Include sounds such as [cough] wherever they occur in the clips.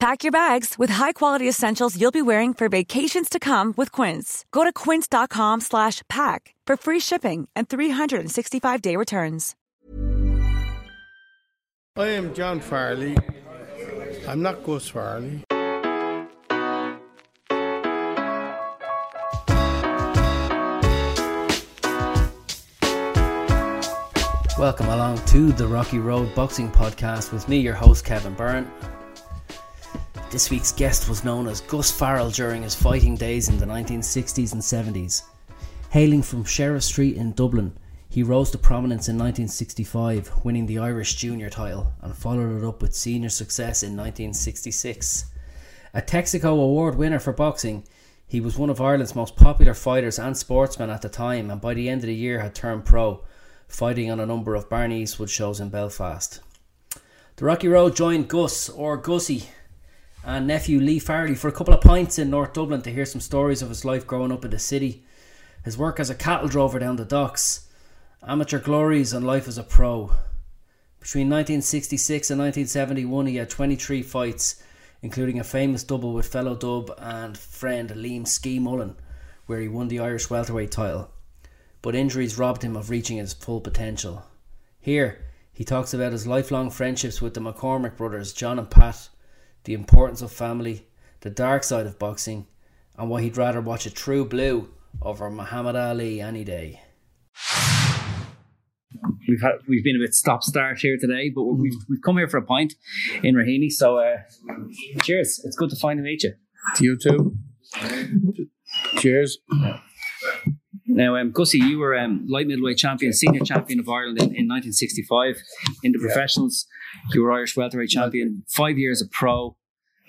Pack your bags with high-quality essentials you'll be wearing for vacations to come with Quince. Go to quince.com slash pack for free shipping and 365-day returns. I am John Farrelly. I'm not Gus Farrell. Welcome along to the Rocky Road Boxing Podcast with me, your host Kevin Byrne. This week's guest was known as Gus Farrell during his fighting days in the 1960s and 70s. Hailing from Sheriff Street in Dublin, he rose to prominence in 1965, winning the Irish Junior title, and followed it up with senior success in 1966. A Texaco Award winner for boxing, he was one of Ireland's most popular fighters and sportsmen at the time, and by the end of the year had turned pro, fighting on a number of Barney Eastwood shows in Belfast. The Rocky Road joined Gus, or Gussie, and nephew Lee Farrelly for a couple of pints in North Dublin to hear some stories of his life growing up in the city, his work as a cattle drover down the docks, amateur glories, and life as a pro. Between 1966 and 1971, he had 23 fights, including a famous double with fellow dub and friend Liam Ske Mullen, where he won the Irish welterweight title. But injuries robbed him of reaching his full potential. Here, he talks about his lifelong friendships with the McCormack brothers, John and Pat, the importance of family, the dark side of boxing, and why he'd rather watch a true blue over Muhammad Ali any day. We've had we've been a bit stop start here today, but we've we've come here for a pint in Raheny. So, uh, cheers! It's good to finally meet you. To you too. Cheers. Now, um, Gussie, you were um, light middleweight champion, senior champion of Ireland in, in 1965. In the professionals, you were Irish welterweight champion. Five years a pro.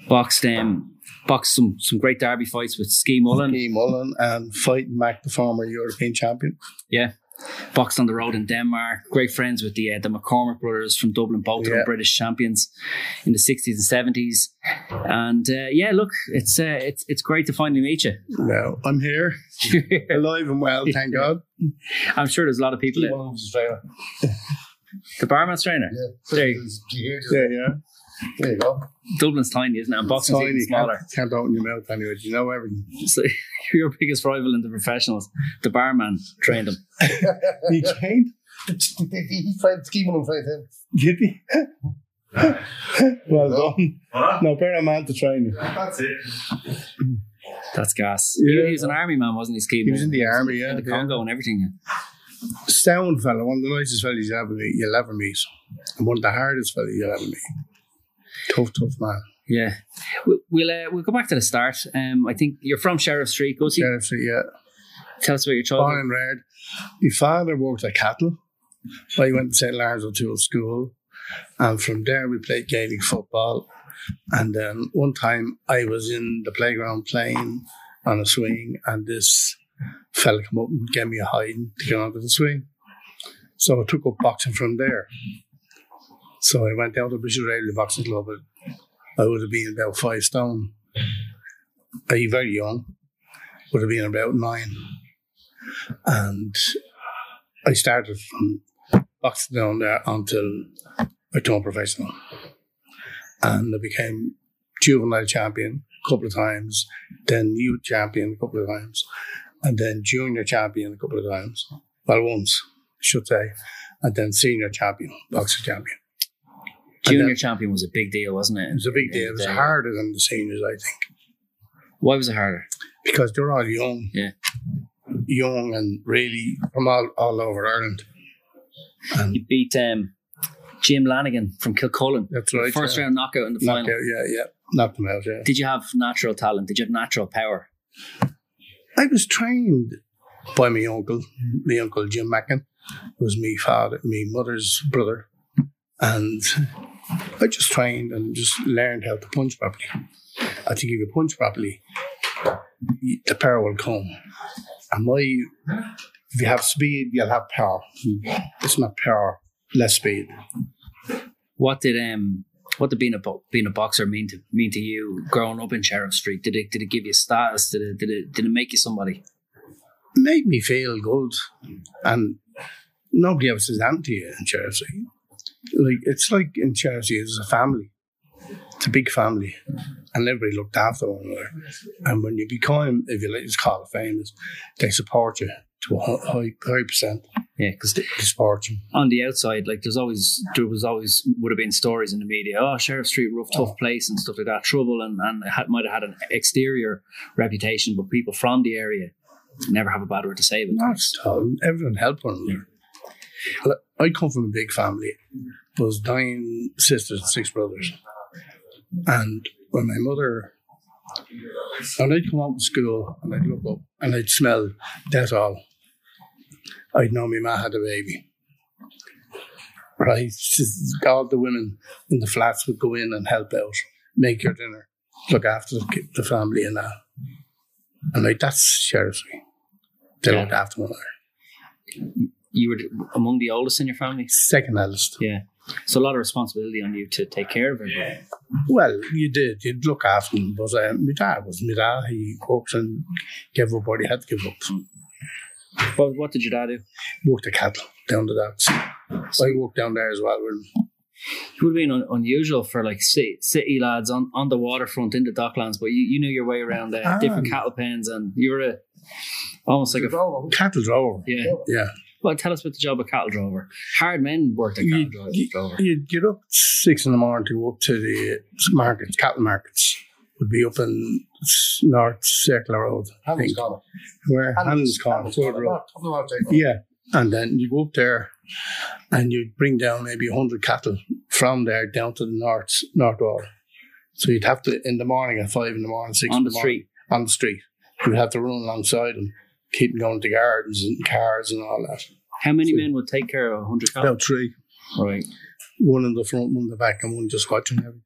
Boxed um, boxed some some great derby fights with Ske Mullen. Ske Mullen and fighting Mack, the former European champion. Yeah. Boxed on the road in Denmark. Great friends with the uh, the McCormack brothers from Dublin, both of them British champions in the sixties and seventies. And uh, yeah, look, it's uh, it's it's great to finally meet you. Well, I'm here, [laughs] alive and well, thank [laughs] God. I'm sure there's a lot of people. The barman's trainer. There you, [laughs] Yeah, yeah. There you go. Dublin's tiny, isn't it? And boxing's Tiny, even you smaller. can't, can't open your mouth anyway. You know everything. So [laughs] your biggest rival in the professionals. The barman trained him. he trained. he tried scheming and tried him. Eh? Did he? well done. No, better man to train you. That's it. That's gas. Yeah. he, he was an army man, wasn't he, Ske? He was in the army, yeah. In the yeah. Congo and everything. Sound fella, one of the nicest fellas you ever meet, you'll ever meet. And one of the hardest fellas you'll ever meet. Tough, tough man. Yeah. We'll we'll, uh, we'll go back to the start. Um, I think you're from Sheriff Street. Gussie. Sheriff Street, yeah. Tell us about your Born childhood. and reared. My father worked at cattle. I went to St. Lawrence O'Toole School. And from there we played Gaelic football. And then one time I was in the playground playing on a swing and this fella came up and gave me a hiding to get onto the swing. So I took up boxing from there. So I went down to British Railway Boxing Club. I would have been about five stone. I very young. Would have been about nine. And I started from boxing down there until I turned professional. And I became juvenile champion a couple of times, then youth champion a couple of times, and then junior champion a couple of times. Well, once, I should say. And then senior champion, boxing champion. Junior then- champion was a big deal, wasn't it? It was a big deal. It was harder than the seniors, I think, Why was it harder? because they're all young. Yeah. Young and really from all, all over Ireland. And You beat um, Jim Lanigan from Kilcullen. that's right. First yeah. round knockout in the Knocked final. yeah, yeah. Knocked him out, yeah. Did you have natural talent? Did you have natural power? I was trained by my uncle, my uncle Jim Mackin, who was my father, my mother's brother. And I just trained and just learned how to punch properly. I think if you punch properly, the power will come. And my, if you have speed, you'll have power. It's not power, less speed. What did um what did being a being a boxer mean to mean to you growing up in Sheriff Street? Did it did it give you status? Did it did it did it make you somebody? made me feel good. And nobody ever says that to you in Chelsea. Like it's like in charity it's a family. It's a big family. And everybody looked after one another. And when you become, if you like to call it famous, they support you to a hi- high, high percent. Yeah, because They support you. on the outside, like there's always there was always would have been stories in the media. Oh, Sheriff Street, rough, tough place and stuff like that. Trouble and and it had, might have had an exterior reputation, but people from the area never have a bad word to say about Not it. Everyone helped one another. I come from a big family. There was nine sisters and six brothers. And when my mother, when I'd come out of school and I'd look up and I'd smell Dettol, I'd know my ma had a baby. Right? All the women in the flats would go in and help out, make your dinner, look after the, the family and that. And like, that's sheriffry. They Yeah. looked after one another. You were among the oldest in your family, Second eldest. yeah. So a lot of responsibility on you to take care of everybody. Well, you did. You'd look after them. But uh, my dad was my dad. He worked and gave up what he had to give up. What, what did your dad do? Worked the cattle down the docks. So I worked down there as well with him. It would have been un- unusual for like city, city lads on, on the waterfront in the docklands, but you, you knew your way around uh, Ah. different cattle pens, and you were a almost like a Cattle drover. yeah. Yeah. Well, tell us about the job of cattle drover. Hard men worked at cattle You- dro- you- drover. You'd get up six in the morning to go up to the markets, cattle markets. Would be up in North Circular Road, I Hamilton's think. Corner. Where Hanlon's Corner, Hamilton's Ford Corner. Road. Not Tottenham Outside. Yeah. And then you go up there and you'd bring down maybe 100 cattle from there down to the north, north wall. So you'd have to, in the morning at five in the morning, six On in the the morning, street. on the street, you'd have to run alongside them, keep going to gardens and cars and all that. How many So- men would take care of a hundred cattle? About three. Right. One in the front, one in the back, and one just watching everything.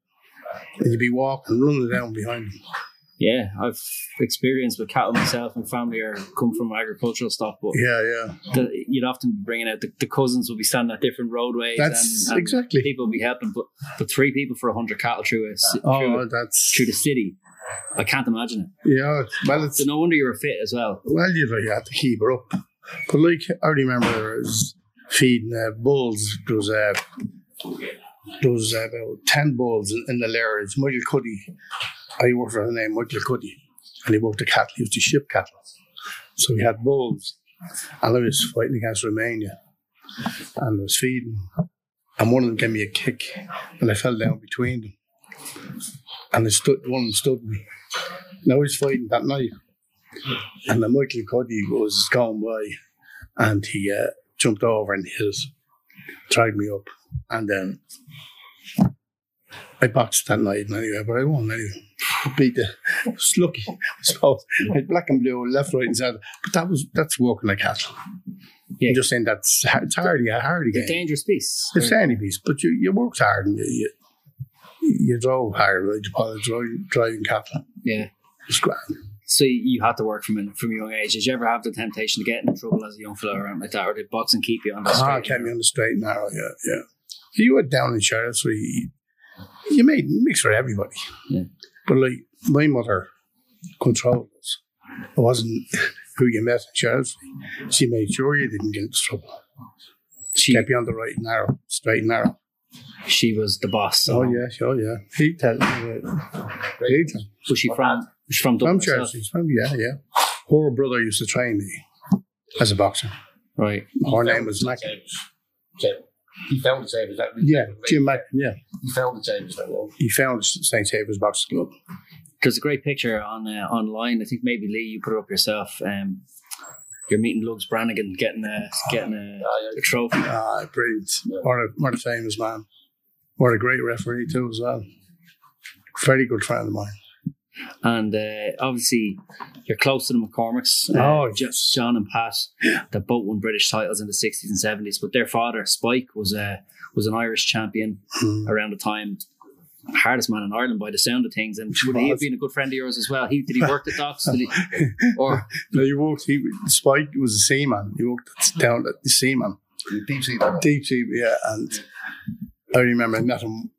And you'd be walking, running down behind them. Yeah, I've experienced with cattle myself. My family are come from agricultural stock, but Yeah, yeah. the, you'd often be bringing out the, the cousins will be standing at different roadways. That's and, and exactly. people would be helping, but but three people for a hundred cattle through a, ci- oh, through, Oh, that's. through the city. I can't imagine it. Yeah, well, it's. So no wonder you were fit as well. Well, you know, you had to keep her up. But like, I remember feeding uh, bulls. There was, uh, there was uh, about 10 bulls in, in the lair. It's Michael Cuddy. I worked for the name Michael Cuddy. And he worked the cattle. He used to ship cattle. So we had bulls. And I was fighting against Romania. And I was feeding. And one of them gave me a kick. And I fell down between them. And I stood, one stood me. Now he's fighting that night. And the Michael Cuddy was going by and he uh, jumped over and hit dragged me up. And then I boxed that night anyway, but I won anyway. Beat the, I was lucky, I suppose. I had black and blue, left, right, and centre. But that was, that's working like cattle. Yeah. I'm just saying that's it's hard, yeah, hard It's a dangerous beast. It's any beast, but you, you worked hard and you, you, you drove hard, right? You probably driving, driving cattle. Yeah. It's grand. So you had to work from a, from a young age. Did you ever have the temptation to get in trouble as a young fella around like that, or did boxing keep you on the Ah, kept me on the straight and narrow, yeah, yeah. You went down in Sheriff's, you, you made mix for everybody. Yeah. But like, my mother controlled us. It wasn't [laughs] who you met in Sheriff's. She made sure you didn't get into trouble. She Kept you on the right and narrow, straight and narrow. She was the boss. So Oh, yeah, oh, yeah. He tell me. He tell Was she from? Was she from From Dublin? herself? Sheriff's, from, yeah, yeah. Her brother used to train me as a boxer. Right. Her name was Mac. He found the same. Is that Yeah, Jim Mac, yeah. He found the same. Is that one? He founded St. Saviour's Boxing Club. There's a great picture on uh, online. I think maybe Lee, you put it up yourself. Um, you're meeting Lugs Brannigan, getting a getting a, Ah, a trophy. Ah, brilliant. What a, what a famous man. What a great referee, too, as well. Very good friend of mine. And uh, obviously, you're close to the McCormacks. Uh, Oh, Jo- yes. John and Pat, that both won British titles in the 60s and 70s. But their father, Spike, was a was an Irish champion Mm. around the time. Hardest man in Ireland by the sound of things, and would he have been a good friend of yours as well? He did he work the docks? Did he, [laughs] or No, he worked, he, Spike was a seaman. He worked down at the seaman. Deep sea level. Deep sea, yeah. And I remember I met him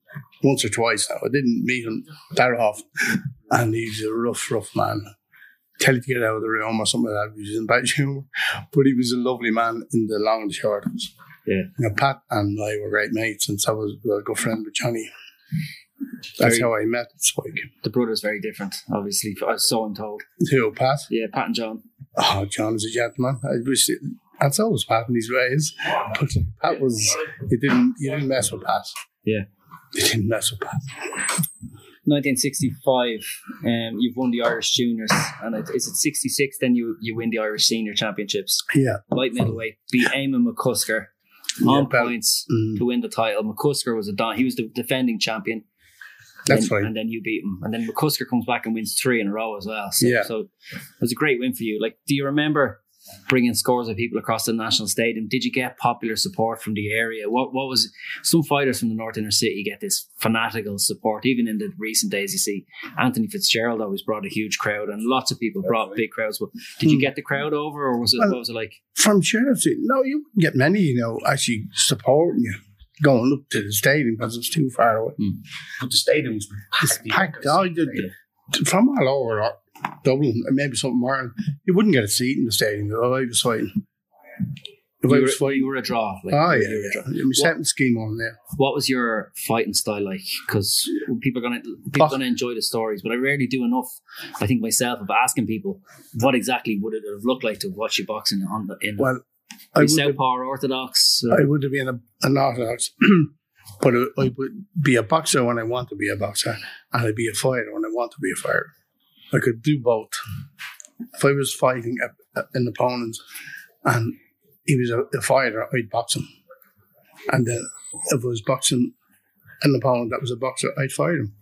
once or twice now. I didn't meet him that often. And he's a rough, rough man. Tell you to get out of the room or something like that. He was in bad [laughs] humour. But he was a lovely man in the long and short. Yeah. You know, Pat and I were great mates, and so was a good friend with Johnny. That's Very- how I met Spike. the brother's very different, obviously. So I'm told. Who, Pat? Yeah, Pat and John. Oh, John is a gentleman. I wish, it, and so was Pat in his ways. But Pat was, you didn't, you didn't mess with Pat. Yeah. You didn't mess with Pat. 1965, um, you've won the Irish Juniors, and it, is it 66? Then you you win the Irish Senior Championships. Yeah. Light middleweight, beat Eamon McCusker on Yeah, points Mm. to win the title. McCusker was a don- he was the defending champion. That's and, right. And then you beat him, and then McCusker comes back and wins three in a row as well. So, Yeah. so it was a great win for you. Like, do you remember bringing scores of people across the national stadium? Did you get popular support from the area? What what was some fighters from the North Inner City get this fanatical support? Even in the recent days, you see Anthony Fitzgerald always brought a huge crowd, and lots of people brought big crowds. But did you Hmm. get the crowd over, or was it Well, what was it like? From charity? no, you wouldn't get many, you know, actually supporting you. Going up to the stadium because it's too far away. But the stadium's It's packed. I, the- From all over uh, Dublin, and maybe something more, you wouldn't get a seat in the stadium. If I was fighting. If You I were, was fighting. you were a draw. Like, Oh, you yeah, were a yeah. draw. yeah. My second scheme on there. What was your fighting style like? Because people are gonna people are Oh. gonna enjoy the stories, but I rarely do enough. I think myself of asking people what exactly would it have looked like to watch you boxing on the in Well, Are I would, Southpaw or Orthodox? or- I would have been a, an orthodox, [clears throat] but I, would be a boxer when I want to be a boxer, and I'd be a fighter when I want to be a fighter. I could do both. If I was fighting a, a- an opponent and he was a, a fighter, I'd box him. And then if I was boxing an opponent that was a boxer, I'd fight him.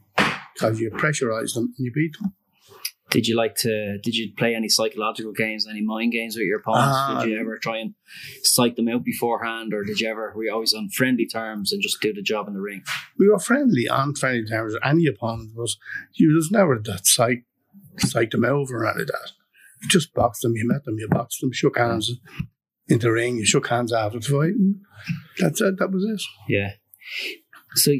Because you pressurise them and you beat them. Did you like to? Did you play any psychological games, any mind games with your opponents? Ah. did you ever try and psych them out beforehand, or did you ever? Were you always on friendly terms and just do the job in the ring? we were friendly on friendly terms any opponent, was. you was never that psych, psyched them over or any of that. You just boxed them, you met them, you boxed them, shook hands in the ring, you shook hands after the fight. and That's it, that was it. Yeah. So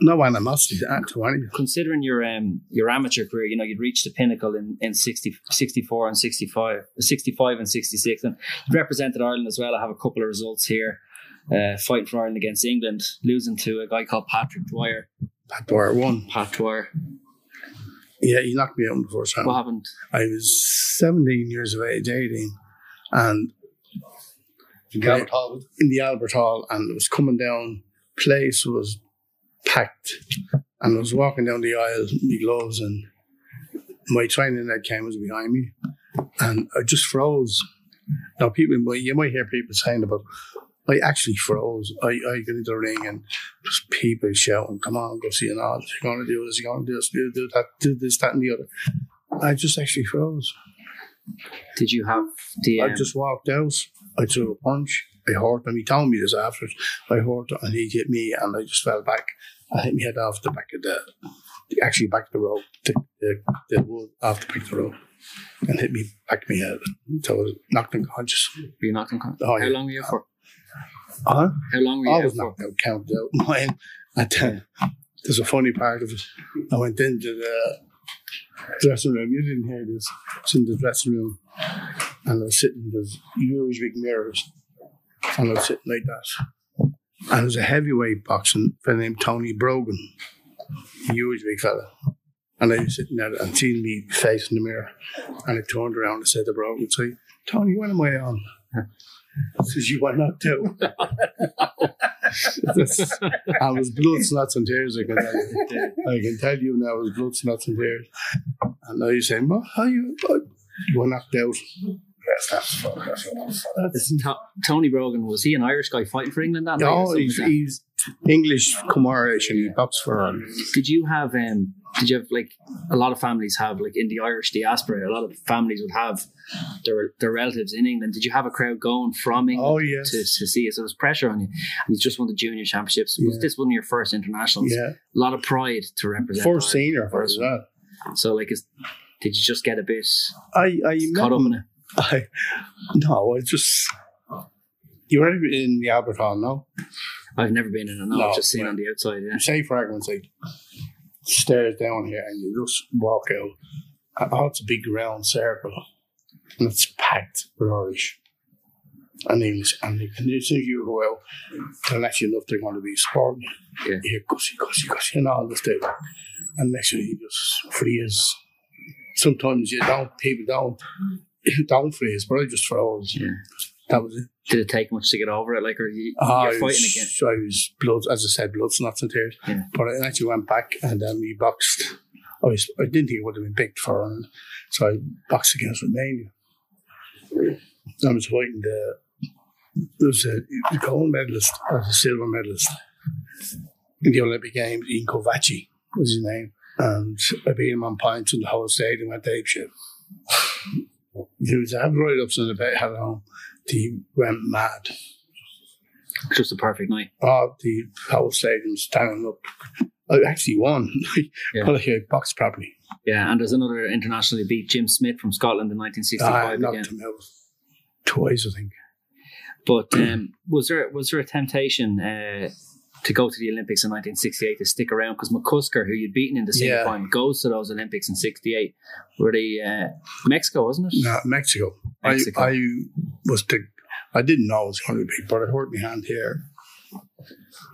No animosity to to any. considering your um your amateur career, you know, you'd reached the pinnacle in, in 60, 64 and 65, 65 and 66. And you represented Ireland as well. I have a couple of results here. Uh, fighting for Ireland against England, losing to a guy called Patrick Dwyer. Pat Dwyer won. Pat Dwyer. Yeah, he knocked me out in the first round. What happened? I was 17 years of age, 18, and You got it all. in the Albert Hall, and it was coming down. Place was packed, and I was walking down the aisle, my gloves, and my training that came was behind me, and I just froze. Now, people, you might hear people saying about, I actually froze. I, I got into the ring and just people shouting, "Come on, go see an artist! You're going to do this. You're going to do this. Do, do that. Do this, that, and the other." I just actually froze. Did you have the? I Um, just walked out. I threw a punch. I hurt him. He told me this after. I hurt and he hit me and I just fell back. I hit my head off the back of the, actually back of the rope, the, the, the wood off the back of the rope and hit me back my head. So I was knocked unconscious. were you knocked unconscious? Oh, How long were you for? Huh? How long were you I was knocked out, counted out. [laughs] Mine. And then there's a funny part of it. I went into the dressing room. You didn't hear this. It's in the dressing room and I was sitting, there's huge big mirrors. And I was sitting like that. And there was a heavyweight boxing fella named Tony Brogan. Huge big fella. And I was sitting there and seeing me face in the mirror. And I turned around and said to Brogan, say, Tony, when am I on? Says you knocked out. That's- [laughs] I was blood, snots, and tears. I can tell you. I can tell you now, it was blood, snots, and tears. And now you're saying, "Well, how you? You were knocked out." That's that's. That's To- Tony Brogan was he an Irish guy fighting for England that night? No, he's, like that? he's English come Irish and he boxed for Ireland. Did you have um? Did you have like a lot of families have like in the Irish diaspora? A lot of families would have their their relatives in England. Did you have a crowd going from England Oh, yes. to, to see it? So there was pressure on you. And you just won the junior championships. Was Yeah. this one of your first internationals? Yeah. A lot of pride to represent. First senior for us, well. So like, is, did you just get a bit I, I caught up him- in it? I, no, I just. You were in the Albert Hall, no? I've never been in it. No, No, I've just seen on the outside. Yeah. Say for argument's sake, stairs down here and you just walk out. Oh, it's a big round circle and it's packed with Irish and English. And as soon as you go out, they'll let you know if they're going to be sporting. Yeah. You gushy, gushy, gushy, and all this stuff. And next thing you just freeze. Sometimes you don't, people don't, [clears throat] don't freeze, but I just froze. Yeah. That was it. Did it take much to get over it? Like, are you Ah, you're fighting was, again? So I was blood, as I said, blood, knots and tears. Yeah. But I actually went back and then we boxed. I was, I didn't think it would have been picked for, and so I boxed against Romania. I was fighting the there was a gold medalist or a silver medalist in the Olympic Games. Ian Kovaci was his name, and I beat him on points, and the whole stadium went ape shit. He was right ups in the bed home. He went mad. Just a perfect night. Oh, the whole stadium standing up. I actually won. [laughs] Yeah. Well, I boxed properly. Yeah, and there's another international who beat Jim Smith from Scotland in I 1965 knocked again. him out twice, I think. But um, was there was there a temptation uh, to go to the Olympics in 1968 to stick around? Because McCusker, who you'd beaten in the Yeah. final, goes to those Olympics in '68. Were they uh, Mexico, wasn't it? No, Mexico. Mexico. I, I was the. I didn't know it was going to be, but I hurt my hand here.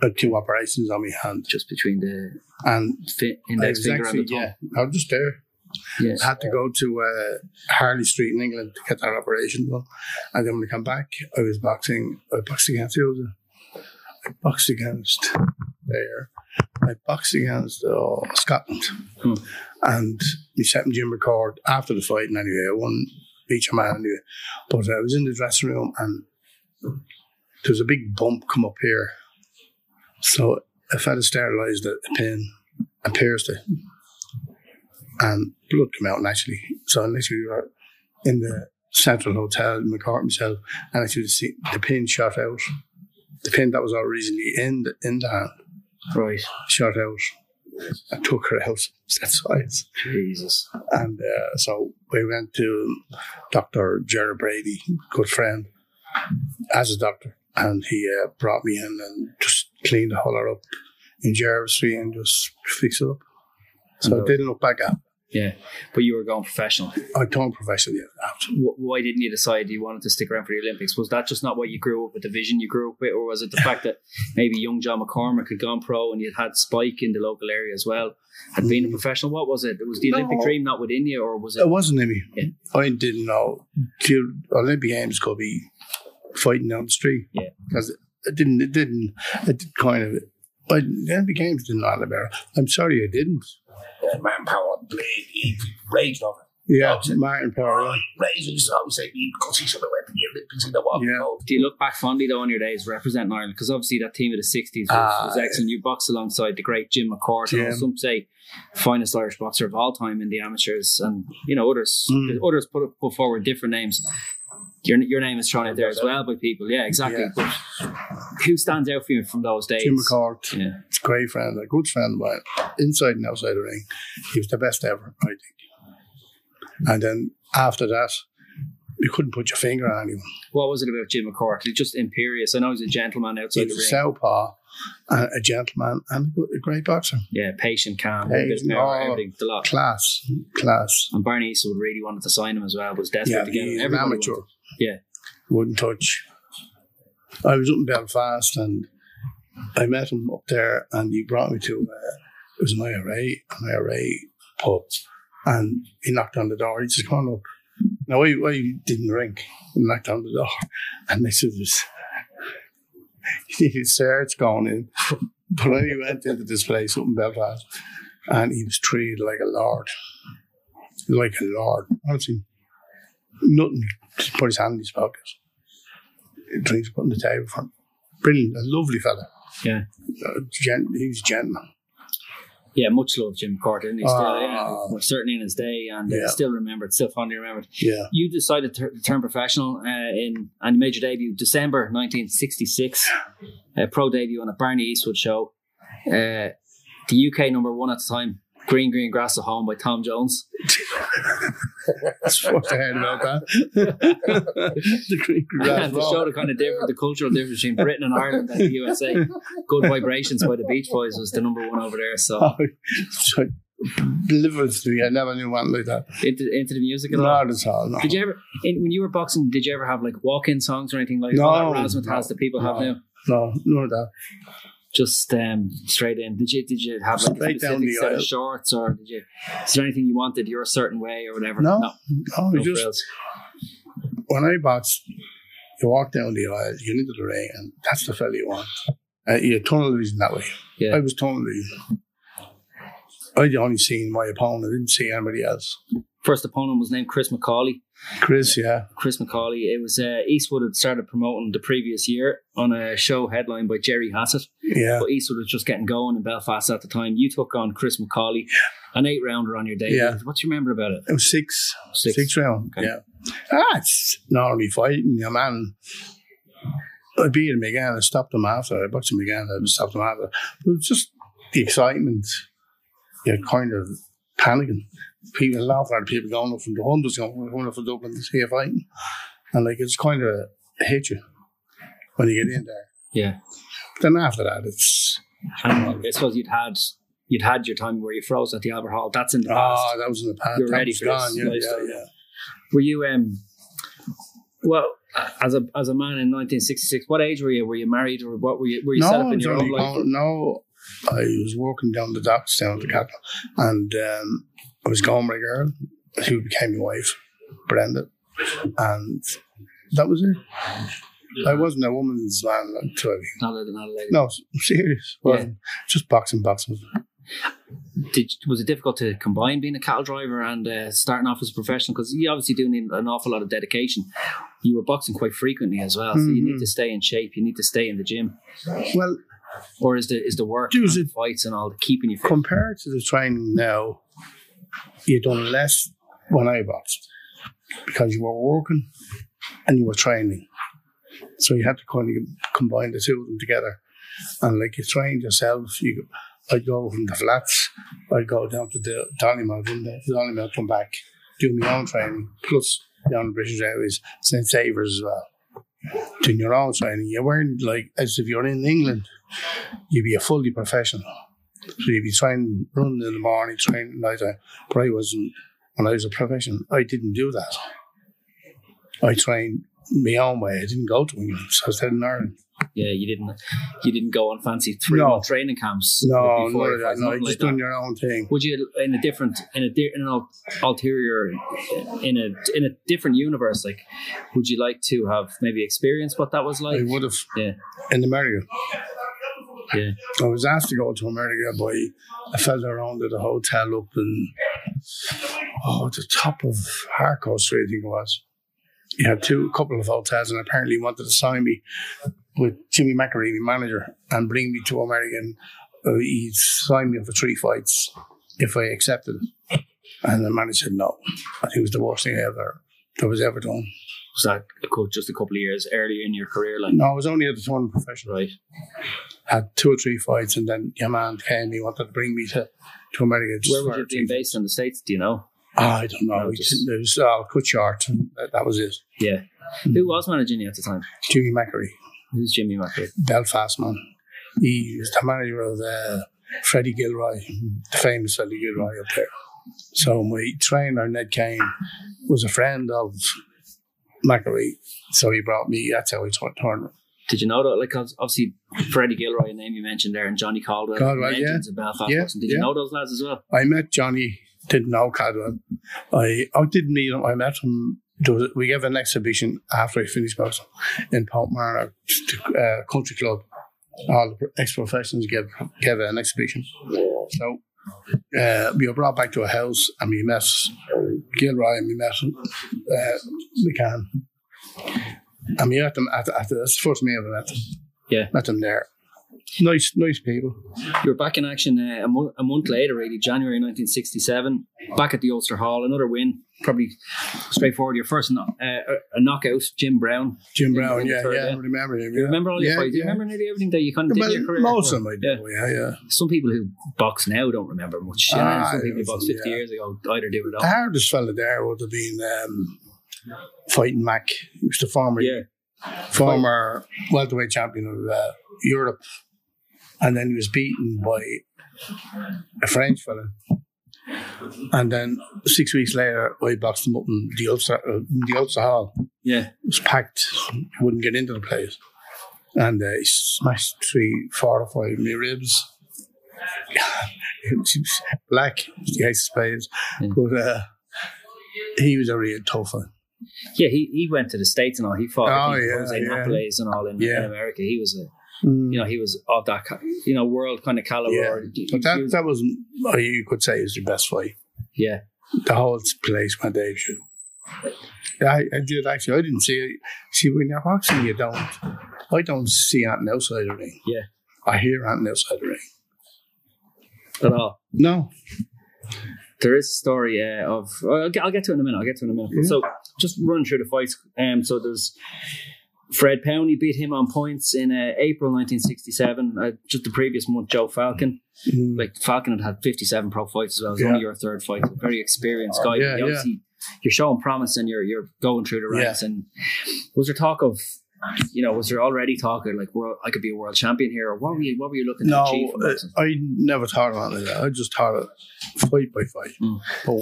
I had two operations on my hand, Just between the and fi- index was finger and the thumb. yeah, I was just there. Yes. I had to go to uh, Harley Street in England to get that operation done. And then when I come back, I was boxing. I boxed against the other. I boxed against there. I boxed against uh, Scotland. Hmm. And we set in gym record after the fight. And anyway, I won each man anyway. But I was in the dressing room and there was a big bump come up here. So if I'd have sterilised a pin and pierced it, and blood came out naturally. So literally we were in the Central Hotel in McCartney myself, and actually the, the pin shot out. The pin that was originally in the in the hand Right. shot out. I took her out that size. Jesus. And uh, so we went to Dr. Gerard Brady, good friend, as a doctor. And he uh, brought me in and just cleaned the whole lot up in Jervis Street and just fixed it up. So I didn't look back at Yeah, but you were going professional. I turned professional after. Wh- Why didn't you decide you wanted to stick around for the Olympics? Was that just not what you grew up with, the vision you grew up with, or was it the fact that maybe young John McCormack had gone pro and you'd had Spike in the local area as well, had been a mm. professional? What was it? Was the Olympic dream not within you, or was it? It wasn't in me. Yeah. I didn't know the Olympic Games could be fighting down the street. Yeah. Because it didn't, it didn't, it did kind of, but the Olympic Games didn't know about it. I'm sorry I didn't. Uh, manpower, blade, he raged over. Yeah, Martin Power. Right, raged. He used to always say, because he should have went to the Olympics in the walk. Yeah. Do you look back fondly though on your days representing Ireland? Because obviously that team of the sixties was, Ah, was excellent. You boxed alongside the great Jim McCourt, and Yeah. some say finest Irish boxer of all time in the amateurs, and you know others Mm. others put put forward different names. Your your name is thrown out there as well by people. Yeah, exactly. Yeah. But who stands out for you from those days? Jim McCourt. Yeah. It's a great friend, a good friend of mine, inside and outside the ring. He was the best ever, I think. And then after that, you couldn't put your finger on anyone. What was it about Jim McCourt? He's just imperious. I know he's a gentleman outside a the ring. southpaw, and a gentleman, and a great boxer. Yeah, patient, calm, a power, everything, the lot. Class, class. And Barney Eastwood really wanted to sign him as well. Was desperate Yeah, to get him. he's amateur. wanted- Yeah. Wouldn't touch. I was up in Belfast and I met him up there and he brought me to, uh, it was an IRA, an IRA pub. And he knocked on the door. He come on up. Now, I, I didn't drink. He knocked on the door. [laughs] And they said, this, his [laughs] search going in. [laughs] But then he went into this place up in Belfast and he was treated like a lord. Like a lord. Honestly. Nothing. Just put his hand in his pocket. Drinks put on the table him. Brilliant, a lovely fella. Yeah. Uh, gent, he was a gentleman. Yeah, much love Jim Carter. isn't? Still, Ah. yeah, well, certainly in his day, and uh, Yeah. still remembered, still fondly remembered. Yeah. You decided to to turn professional uh, in and you made your debut December 1966, a pro debut on a Barney Eastwood show. Uh, the UK number one at the time, Green Green Grass of Home by Tom Jones. [laughs] [laughs] That's what I heard about that. the Greek grass and to show the kind of different, the cultural difference between Britain and Ireland and the USA. Good Vibrations by the Beach Boys was the number one over there. So [laughs] Oh, so deliverance to me. I never knew one like that. into, into the music at all. Not at all. No. Did you ever, in, when you were boxing, did you ever have like walk-in songs or anything like No, all that razzmatazz no, that people have no. now? No, none of that. Just um, straight in. Did you did you have like Straight a specific set of shorts or did you? Is there anything you wanted your certain way or whatever? No, no, no, no just frills. when I boxed, you walk down the aisle, you into the ring, and that's the fella you want. Uh, you're tunnel vision that way. Yeah. I was tunnel vision. I'd only seen my opponent, I didn't see anybody else. First opponent was named Chris McCauley. Chris, yeah. Chris McCauley. It was uh, Eastwood had started promoting the previous year on a show headlined by Jerry Hassett. Yeah. But Eastwood was just getting going in Belfast at the time. You took on Chris McCauley, an eight rounder on your day. Yeah. What do you remember about it? It was six. Six. Six, round. Okay. Yeah. Ah, it's normally fighting, your man. I beat him again. I stopped him after. I boxed him again. I stopped him after. But it was just the excitement. You're kind of panicking. People laugh at people going up from the hundreds, going up from Dublin to see a fighting. And like it's kind of hit you when you get in there. Yeah. Then after that, it's And I suppose you'd had you'd had your time where you froze at the Albert Hall. That's in the past. ah, that was in the past. You're that ready for this gone. Yeah, yeah, yeah. Were you um well as a as a man in 1966? What age were you? Were you married or what were you? Were you set No, up I in was your own life? no, I was walking down the docks down at the cattle, and um, I was gone with a girl who became my wife, Brenda, and that was it. I wasn't a woman's man until I Not a, not a lady. no, I'm [laughs] serious. Wasn't. Just boxing, boxing. Did, was it difficult to combine being a cattle driver and uh, starting off as a professional? Because you obviously do need an awful lot of dedication. You were boxing quite frequently as well, so you need Mhm. to stay in shape. You need to stay in the gym, Well, or is the is the work and it- fights and all keeping you fit? compared to the training now, you done less when I boxed because you were working and you were training. So you had to kind of combine the two of them together. And like you trained yourself, you I'd go from the flats, I'd go down to the Donegal, from the Donegal, come back, do my own training, plus down the British Airways, St. Saviour's as well. Doing your own training. You weren't like, as if you're in England, you'd be a fully professional. So you'd be training, running in the morning, training at night time. But I wasn't, when I was a professional, I didn't do that. I trained my own way. I didn't go to England. So I stayed in Ireland. Yeah, you didn't you didn't go on fancy three No. month training camps. No, none that. No, nothing just like doing that. your own thing. Would you in a different in a di- in an ul- ulterior in a in a different universe? Like, would you like to have maybe experienced what that was like? I would have Yeah, in America. Yeah. I was asked to go to America by a fella around at a hotel up in oh the top of Harcourt Street, I think it was. He had two couple of hotels and apparently he wanted to sign me with Jimmy McAree, my manager, and bring me to America and uh, he'd sign me up for three fights if I accepted it. And the manager said no. I think it was the worst thing ever that was ever done. Was that just a couple of years earlier in your career? Like, No, I was only at the tournament professional. right? Had two or three fights and then your man came, and he wanted to bring me to, to America. Where would you three be based in the states? Do you know? Ah, I don't know. No, It just- it was all cut short, and that, that was it. Yeah. Who was managing you at the time? Jimmy McAree, Who's Jimmy McRae? Belfast man. He was the manager of uh, Freddie Gilroy, the famous Freddie Gilroy up there. So my trainer, Ned Kane, was a friend of McAree. So he brought me, that's how he taught tournament. Did you know that? Like, obviously, Freddie Gilroy, a name you mentioned there, and Johnny Caldwell, Caldwell, legends of Belfast. Yeah. Did you know those lads as well? I met Johnny, didn't know Caldwell. I, I didn't meet him, I met him. We gave an exhibition after I finished boxing in Portmarnock uh, Country Club. All the ex professionals gave, gave an exhibition. So uh, we were brought back to a house and we met Gilroy and we met uh, McCann. And we met them at, at the, that's the first meal we met them. Yeah. Met them there. Nice, nice people. You were back in action uh, a, mo- a month later, really, January 1967, back at the Ulster Hall. Another win, probably straightforward. Your first no- uh, a knockout, Jim Brown. Jim Brown, yeah, yeah, yeah. I remember him. You remember all your yeah, fights? Do you yeah. remember nearly everything that you kind of did in your career? most of them I Yeah. do, yeah, yeah. Some people who box now don't remember much. You know, Ah, some people who box 50 yeah. years ago either do it all. The hardest fella there would have been um, fighting Mack. He was the former Yeah, former welterweight champion of uh, Europe, and then he was beaten by a French fella. And then six weeks later, I boxed him up in the Ulster, uh, the Ulster Hall. yeah. It was packed; wouldn't get into the place, and uh, he smashed three, four or five of my ribs. he was black, the of spades, Yeah. but uh, he was a real tough one. Yeah, he, he went to the States and all. He fought Oh, yeah, Jose yeah. Napoles and all in, Yeah. in America. He was a Mm. you know he was of that ki- you know world kind of caliber. Yeah. He- But that was- that was you could say is your best fight. yeah, The whole place went ape shit. Yeah, I, I did actually. I didn't see it. See, when you're boxing, you don't. I don't see anything outside the ring. Yeah. I hear anything outside the ring. at all. No. There is a story uh, of I'll get, I'll get to it in a minute. I'll get to it in a minute. Yeah. So just run through the fights. Um, so there's Fred Powney beat him on points in uh, April 1967. Uh, just the previous month, Joe Falcon. Mm. Like Falcon had had 57 pro fights as well. It was Yeah. only your third fight. A very experienced guy. Yeah, You obviously, You're showing promise and you're you're going through the ranks. And was there talk of, you know, was there already talk of like, world, I could be a world champion here, or what were you what were you looking to No, achieve? from uh. I never thought about that. I just thought of fight by fight. Mm. But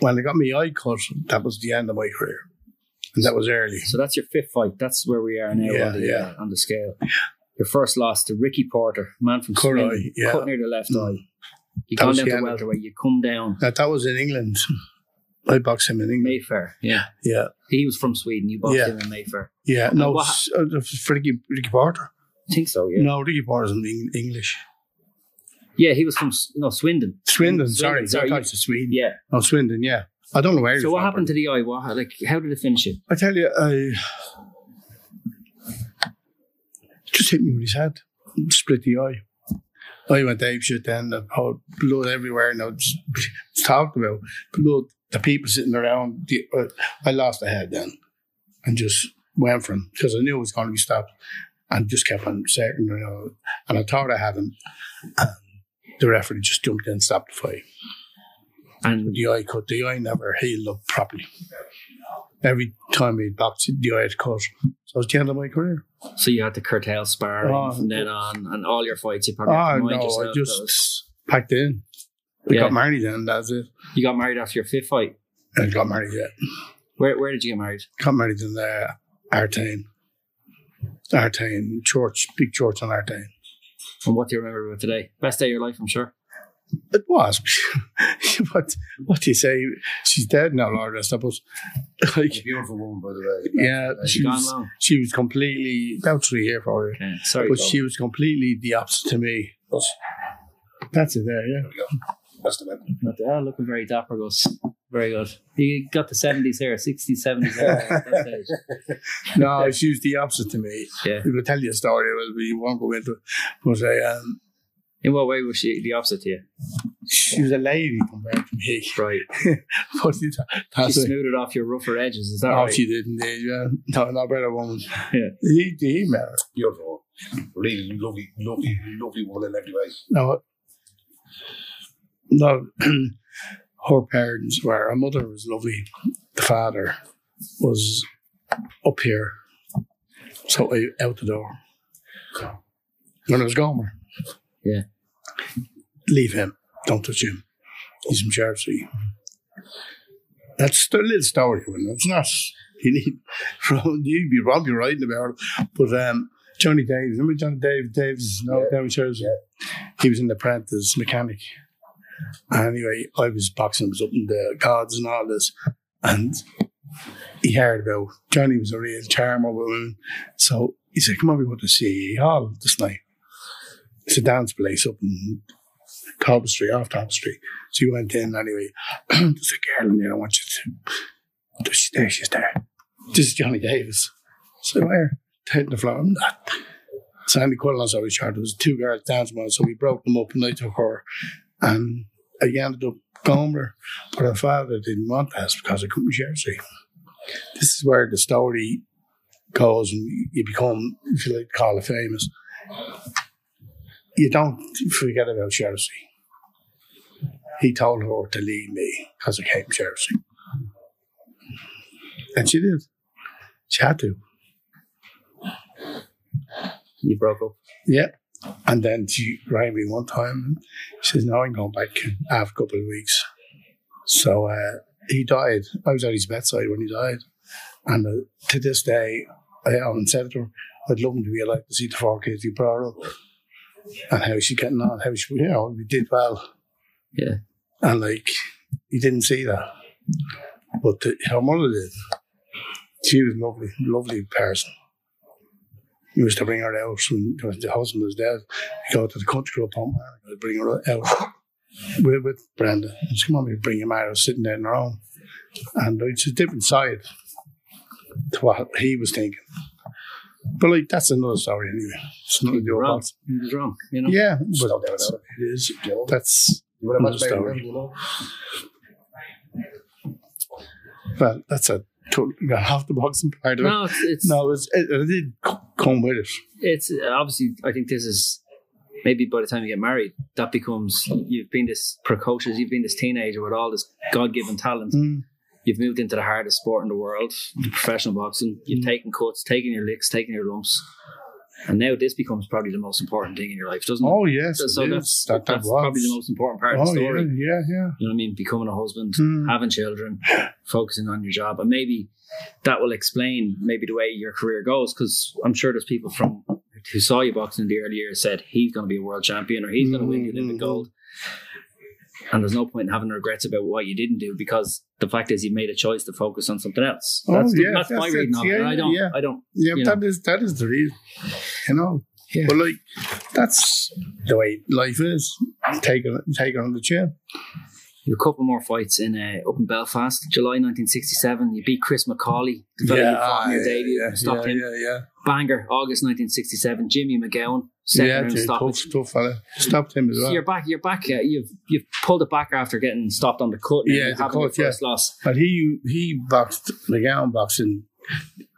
when they got me eye cut, that was the end of my career. And that was early. So that's your fifth fight. That's where we are now Yeah, on the yeah. uh, on the scale. Your first loss to Ricky Porter, man from Swindon, yeah. cut near the left Mm. eye. You That gone down to welterweight. You come down That, that was in England. I boxed him in England. Mayfair. Yeah, Yeah. he was from Sweden. You boxed Yeah. him in Mayfair. Yeah. No, what- uh, it was for Ricky, Ricky Porter. I think so. Yeah, No, Ricky Porter's in English. yeah, he was from no Swindon. Swindon, sorry. sorry. I thought it was Sweden. Yeah. No, Swindon, yeah. I don't know where So what from, happened to the eye? What like how did it finish it? I tell you, I just hit me with his head, split the eye. I went ape shit then, and oh, blood everywhere. Now it's, it's talked about blood. The people sitting around. The, uh, I lost the head then, and just went for him because I knew it was going to be stopped, and just kept on saying, you know, and I thought I had him. And the referee just jumped in and stopped the fight. And The eye cut. The eye never healed up properly. Every time he boxed, the eye had cut. So it was the end of my career. so you had to curtail sparring Oh. from then on, and all your fights you probably Oh, no, I just those. packed in. We Yeah. got married then, that's it. you got married after your fifth fight. And got married, yeah. Where where did you get married? Got married in uh, Artane. Artane church, big church on Artane. And what do you remember about today? Best day of your life, I'm sure. It was. [laughs] what, what do you say? She's dead now, Lord, I suppose. like, A beautiful woman, by the way. yeah, she Gone was, long. she was completely, about three here for you. Okay, sorry. But Paul. she was completely the opposite to me. Us. That's it there, yeah. That's the man. Not ah, looking very dapper, Gus. Very good. You got the 70s hair, 60s, 70s hair. at that stage. No, she was the opposite to me. Yeah. We will tell you a story, well, we won't go into it. But I, um, In what way was she the opposite to you? she was a lady compared to me. Right. [laughs] but it, She that's it. smoothed off your rougher edges, is that Oh, right? she did indeed, yeah. No, not better woman. Yeah. He, he met her. Beautiful. Really lovely, lovely, lovely woman in every way. No, [clears throat] no, her parents were, her mother was lovely. The father was up here. So I out the door. When I was Gomer. Yeah. Leave him. Don't touch him. He's from Jersey. That's a little story. It's not. You need [laughs] from you'd be probably writing about it. But um, Johnny Davis, remember Johnny Davis? Davis, no, Yeah. in Jersey. He was an apprentice mechanic. Anyway, I was boxing, was up in the gods and all this, and he heard about Johnny was a real charmer women. So he said, "Come on, we go to CE Hall this night. It's a dance place up in Talbot Street, off Talbot Street. So you went in anyway. [clears throat] There's a girl in there. I want you to. She's there. She's there. This is Johnny Davis. So where? Hitting the floor. I'm not. Sandy Quillen's always shot. There was two girls dancing us, so we broke them up and I took her. And I ended up going her. But her father didn't want that because I couldn't share see. This is where the story goes and you become, if you like call it famous. You don't forget about Chelsea. He told her to leave me because I came Chelsea. And she did. She had to. You broke up. Yeah. And then she rang me one time and she says, No, I'm going back after a couple of weeks. So uh, he died. I was at his bedside when he died. And uh, to this day, I haven't said to her, I'd love him to be alive to see the four kids he brought up and how she's getting on, how she, you know, we did well. Yeah. And like, he didn't see that. But the, her mother did. She was a lovely, lovely person. He used to bring her out when the husband was dead. He'd go to the country club home and bring her out with, with Brenda. And she come on, we bring him out, sitting there in her own. And uh, it's a different side to what he was thinking. But like, that's another story anyway. It's not with Wrong. He was wrong. You know. Yeah, but doubt about it. it is. That's You another story. you know? Well, that's a total, half the box boxing part of it. No, it's it's No, it's, it, it did come with it. it's obviously I think this is maybe by the time you get married, that becomes you've been this precocious, you've been this teenager with all this God given talent. Mm. You've moved into the hardest sport in the world, professional boxing. You've taken cuts, taken your licks, taken your lumps. And now this becomes probably the most important thing in your life, doesn't it? Oh, yes. so so that's, that, that that's probably the most important part oh, of the story. Yeah, yeah, yeah. You know what I mean? Becoming a husband, Mm. having children, focusing on your job, and maybe that will explain maybe the way your career goes. Because I'm sure there's people from who saw you boxing in the early years said he's going to be a world champion or he's going to win the Olympic Mhm. gold. And there's no point in having regrets about what you didn't do because the fact is you made a choice to focus on something else. Oh, That's, the- yeah, that's, my that's reading of it. Yeah, I don't. yeah. I don't. Yeah, You that is that is the reason. You know. Yeah. But like that's the way life is. Take it take it on the chin. You a couple more fights in uh, up in Belfast, July 1967. You beat Chris McCauley, the fellow you fought in your debut, yeah, stopped yeah, him. yeah, yeah. Bangor, August 1967. Jimmy McGowan, second yeah, round stoppage. tough, tough fella. Stopped him as So well. you're back. You're back. Uh, you've you've pulled it back after getting stopped on the cut. Yeah, the cut, yeah. loss. But he he boxed McGowan boxing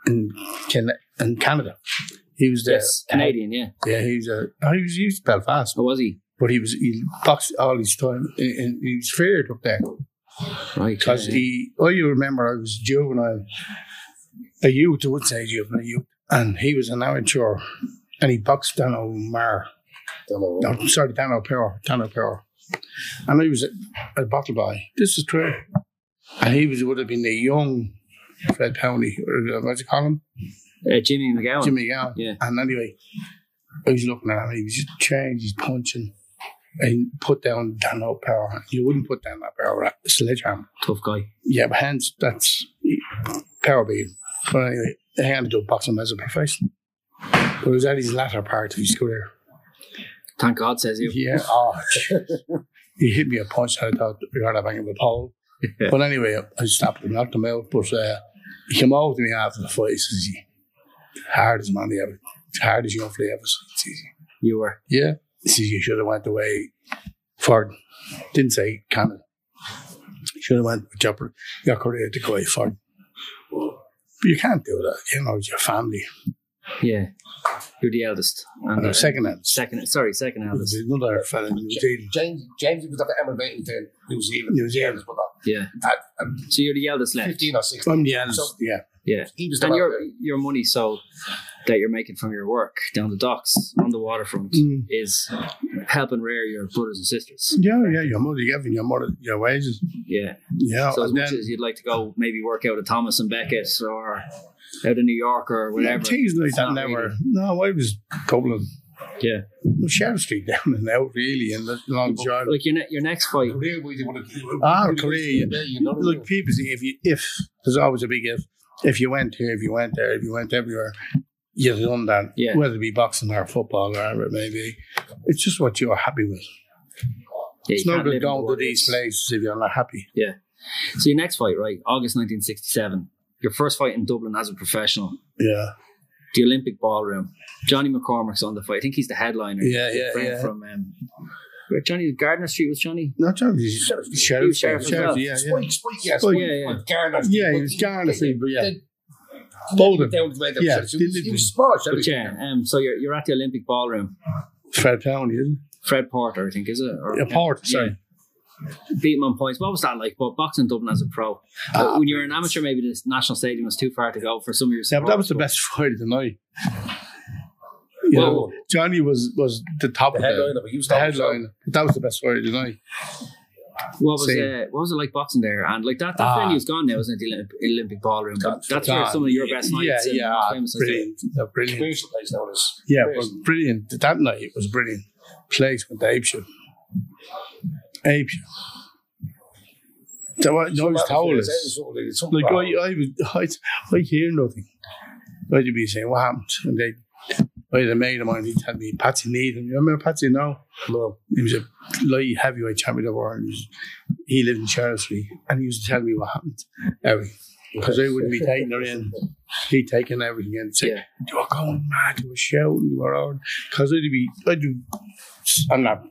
in Can- in Canada. He was there. Yes, Canadian. Yeah. Yeah, he was a oh, he was he was Belfast, Or was he? But he was he boxed all his time. And, and he was feared up there Right. because uh, he. Oh, you remember I was juvenile, a youth. I would say juvenile youth, and he was an amateur, and he boxed Dan O'Mar. Don't know. No, sorry, Dan O'Power, Dan O'Power, and he was a, a bottle boy. This is true, and he was would have been a young Fred Powney, or what do you call him? uh, Jimmy McGowan. Jimmy Gowan. Yeah. And anyway, I was looking at him, he was just changed, he's punching. And put down Dan power. You wouldn't put down that power at sledgehammer. Tough guy. Yeah, but hence that's power beam. But anyway, he ended up boxing as a professional. But it was at his latter part of his career. Thank God, says you. Yeah. [laughs] Oh, he hit me a punch I thought we got a bang of a pole. But anyway, I stopped him, knocked him out. But uh, he came over to me after the fight. He says, hardest man he ever, hardest young fella ever. seen." It's easy. You were. Yeah. He says, you should have went away for, didn't say Canada. Should have went with Jumper, your career to go away for. But you can't do that. You know, it's your family. Yeah. You're the eldest. And And uh, the second hand. second. Sorry, second eldest. There's another fella in New Zealand. James James was at the emigrating to New Zealand. New Zealand. But not. Yeah. At, at So you're the eldest left. 15 or 16. I'm the eldest. So yeah. Yeah. he was the And your your money so that you're making from your work down the docks on the waterfront Mm. is helping rear your brothers and sisters. Yeah, yeah, your mother giving your mother your wages. Yeah. Yeah. So as and much as you'd like to go maybe work out at Thomas and Beckett's or out in New York or whatever. Things like that never. really- No, I was Dublin. Yeah. Sheriff Street down and out really in the long shot. Like your ne- your next fight. Korea, we would have- Ah, Korea. Yeah, you know. Look, people say if you if there's always a big if. If you went here, if you went there, if you went everywhere, you've done that. Yeah. Whether it be boxing or football or whatever it may be. It's just what you're happy with. Yeah, It's no can't good live in the going to these places if you're not happy. Yeah. So your next fight, right? August 1967. Your first fight in Dublin as a professional. Yeah. The Olympic Ballroom. Johnny McCormack's on the fight. I think he's the headliner. Yeah, yeah, friend yeah. From um, where Johnny Gardiner Street was Johnny. Not John, he's sheriff. He Sheriff, sheriff well. yeah, yeah. Spike, Spike, yeah, Spike, Spike, yeah, yeah. Spike, Garner. Yeah, he was Gardiner Street, but yeah. Then- Both of down to the way Yeah, they- he was- they he was smart. But yeah, um, so you're you're at the Olympic Ballroom. Fred Towney, isn't Fred Porter, I think, is it? Or, it? A port, sorry. beat him on points. What was that like? But boxing Dublin as a pro. Ah, Uh, when you're an amateur, maybe the national stadium was too far to go for some of your. Yeah, but that was the best [laughs] fight of the night. You Well- know, Johnny was was the top The of the, headliner, but he was the top, headline. That was the best fight of the night. But What was Same. uh, what was it like boxing there? And like that that Ah. venue's gone now, isn't it? The Olymp- Olympic Ballroom. But Gone. that's where some of your best nights. Yeah, and yeah, ah, famous brilliant, yeah, brilliant. Commercial place now. Yeah, but Amazing. brilliant. That night it was brilliant. Place with the ape show. Ape show. So what Noise told us. Like I, I, would, [laughs] I, I hear nothing. I'd be saying, "What happened?" And they, I had a mate of mine. He told me, "Patsy Needham." You remember Patsy? No, No. he was a light heavyweight champion of world. He, lived in Charles Street, and he used to tell me what happened. Everything, because I wouldn't be taking her in. He'd taken everything in. Say, Yeah. "You were going mad. You were shouting. You were on." Because I'd be, I do, I'm not,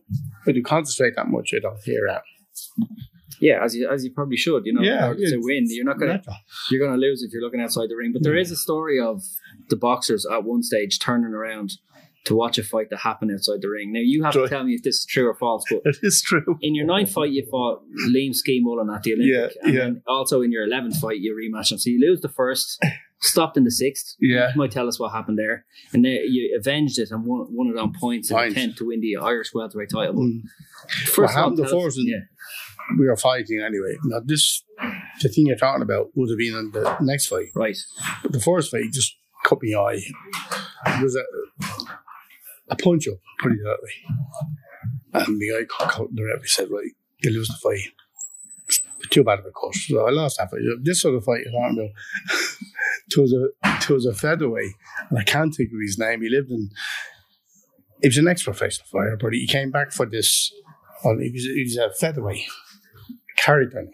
I do concentrate that much. I don't hear that. Yeah, as you as you probably should. You know, Yeah, yeah. to win, you're not gonna you're gonna lose if you're looking outside the ring. But there is a story of the boxers at one stage turning around to watch a fight that happened outside the ring. Now you have to tell me if this is true or false. But [laughs] It is true. in your ninth fight, you fought Liam Ske Mullen at the Olympic, Yeah, and yeah. then also in your eleventh fight, you rematched him. So you lose the first, stopped in the sixth. Yeah. You might tell us what happened there, and then you avenged it and won, won it on points in Points. attempt to win the Irish welterweight title. Mm. First What of all, happened before us- was- yeah, We were fighting anyway. Now this, the thing you're talking about would have been in the next fight. right. But the first fight just cut me eye. It was a, a punch up, put it that way. And the guy caught the referee said, right, you lose the fight. Too bad of a cut. So I lost that fight. This sort of fight about, it was a, it was a featherweight, and I can't think of his name. He lived in, he was an ex-professional fighter, but he came back for this, well, he was, he was a featherweight. Character,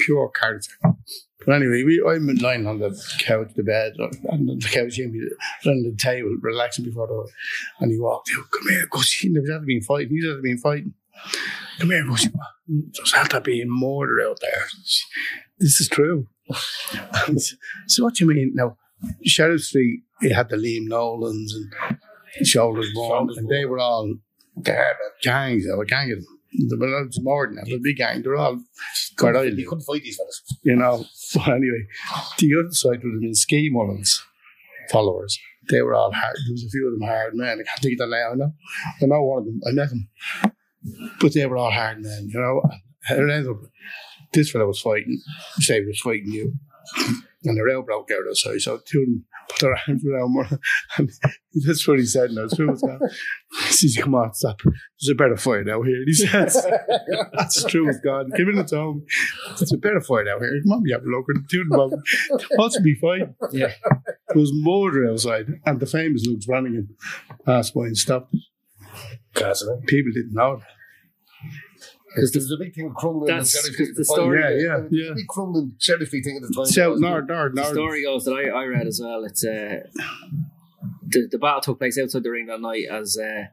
pure character. But anyway, we, I'm lying on the couch, the bed, on the couch, and on the table, relaxing before the And he walked out, come here, Gussie. He never had been fighting. He's had been fighting. Come here, Gussie. There's had to be murder out there. This is true. [laughs] so what do you mean? Now, Sheriff Street, it had the Liam Nolans and Shoulders Shoulders and they were all gangs. They were gang of them. There was more than that. A big gang. They're all quite You couldn't fight these fellas. you know. [laughs] But anyway, the other side would have been Ske Mullins followers. They were all hard. There was a few of them hard men. I can't think of their name. I know. I know one of them. I met them. But they were all hard men, you know. And it ended up, this fella was fighting. Say he was fighting you. And the rail broke out outside. So two of them put their arms around one. [laughs] And that's what he said. Now, two of them. He says, come on, stop. There's a better fight out here. He says, that's true as God. Give it a tone. It's a better fight out here. Come on, you have a look. The two of them to be fighting. Yeah. There was murder outside, and the famous Lugs Branigan passed by and stopped. Castle. People didn't know. that. Because there's a big thing with Crumlin and That's- Sheriff because the story- Yeah, yeah, yeah. Big Crumlin Sheriff Street thing at the time. South, north, north, The story goes that I, I read as well. It's uh, the, the battle took place outside the ring that night, as uh,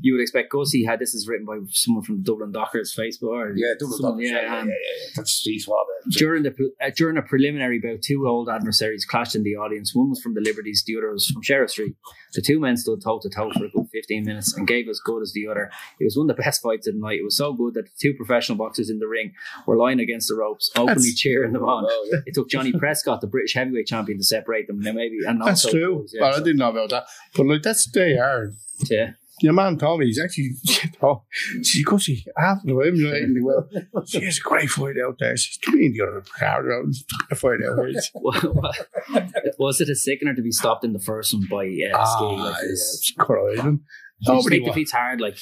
you would expect. Gussie had this is written by someone from Dublin Dockers Facebook. Or Yeah, Dublin someone- Dockers, yeah, yeah, yeah, yeah, yeah. That's Street Swab. During the uh, during a preliminary bout, two old adversaries clashed in the audience. One was from the Liberties, the other was from Sheriff Street. The two men stood toe to toe for a good fifteen minutes and gave as good as the other. It was one of the best fights of the night. It was so good that the two professional boxers in the ring were lying against the ropes, openly That's- cheering them on. Oh, yeah. It took Johnny Prescott, the British heavyweight champion, to separate them. Now maybe and That's also- true. Yeah, well, I didn't know about that. But like, that's they are. yeah. Your man told me he's actually, [laughs] oh, she goes, she, after the right, and well, she has a great fight out there. She's coming the other around, a fight out here. [laughs] was it a sickener to be stopped in the first one by uh, Ah, Ske? Like it's crying. Nobody wa- defeats hard. Like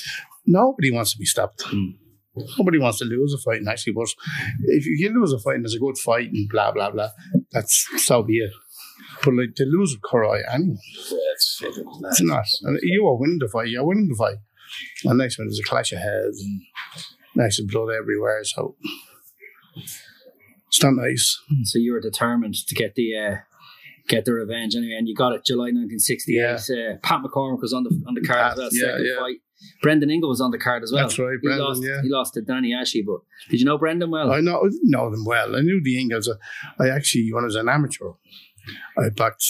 nobody wants to be stopped. Hmm. Nobody wants to lose a fight, and actually, but if you lose a fight and there's a good fight and blah blah blah, that's so be it. But like to lose with Corai, anyway, Yeah, it's not. And you are winning the fight. You're winning the fight. And next one there's a clash of heads, and nice and blood everywhere. So it's not nice. So you were determined to get the uh, get the revenge anyway, and you got it July 1968. Yeah. Uh, Pat McCormack was on the on the card. Pat, yeah, second yeah. fight. Brendan Ingle was on the card as well. That's right, he Brendan, lost, yeah. He lost to Danny Ashley, but did you know Brendan well? I know I know them well. I knew the Ingles. I actually, when I was an amateur, I backed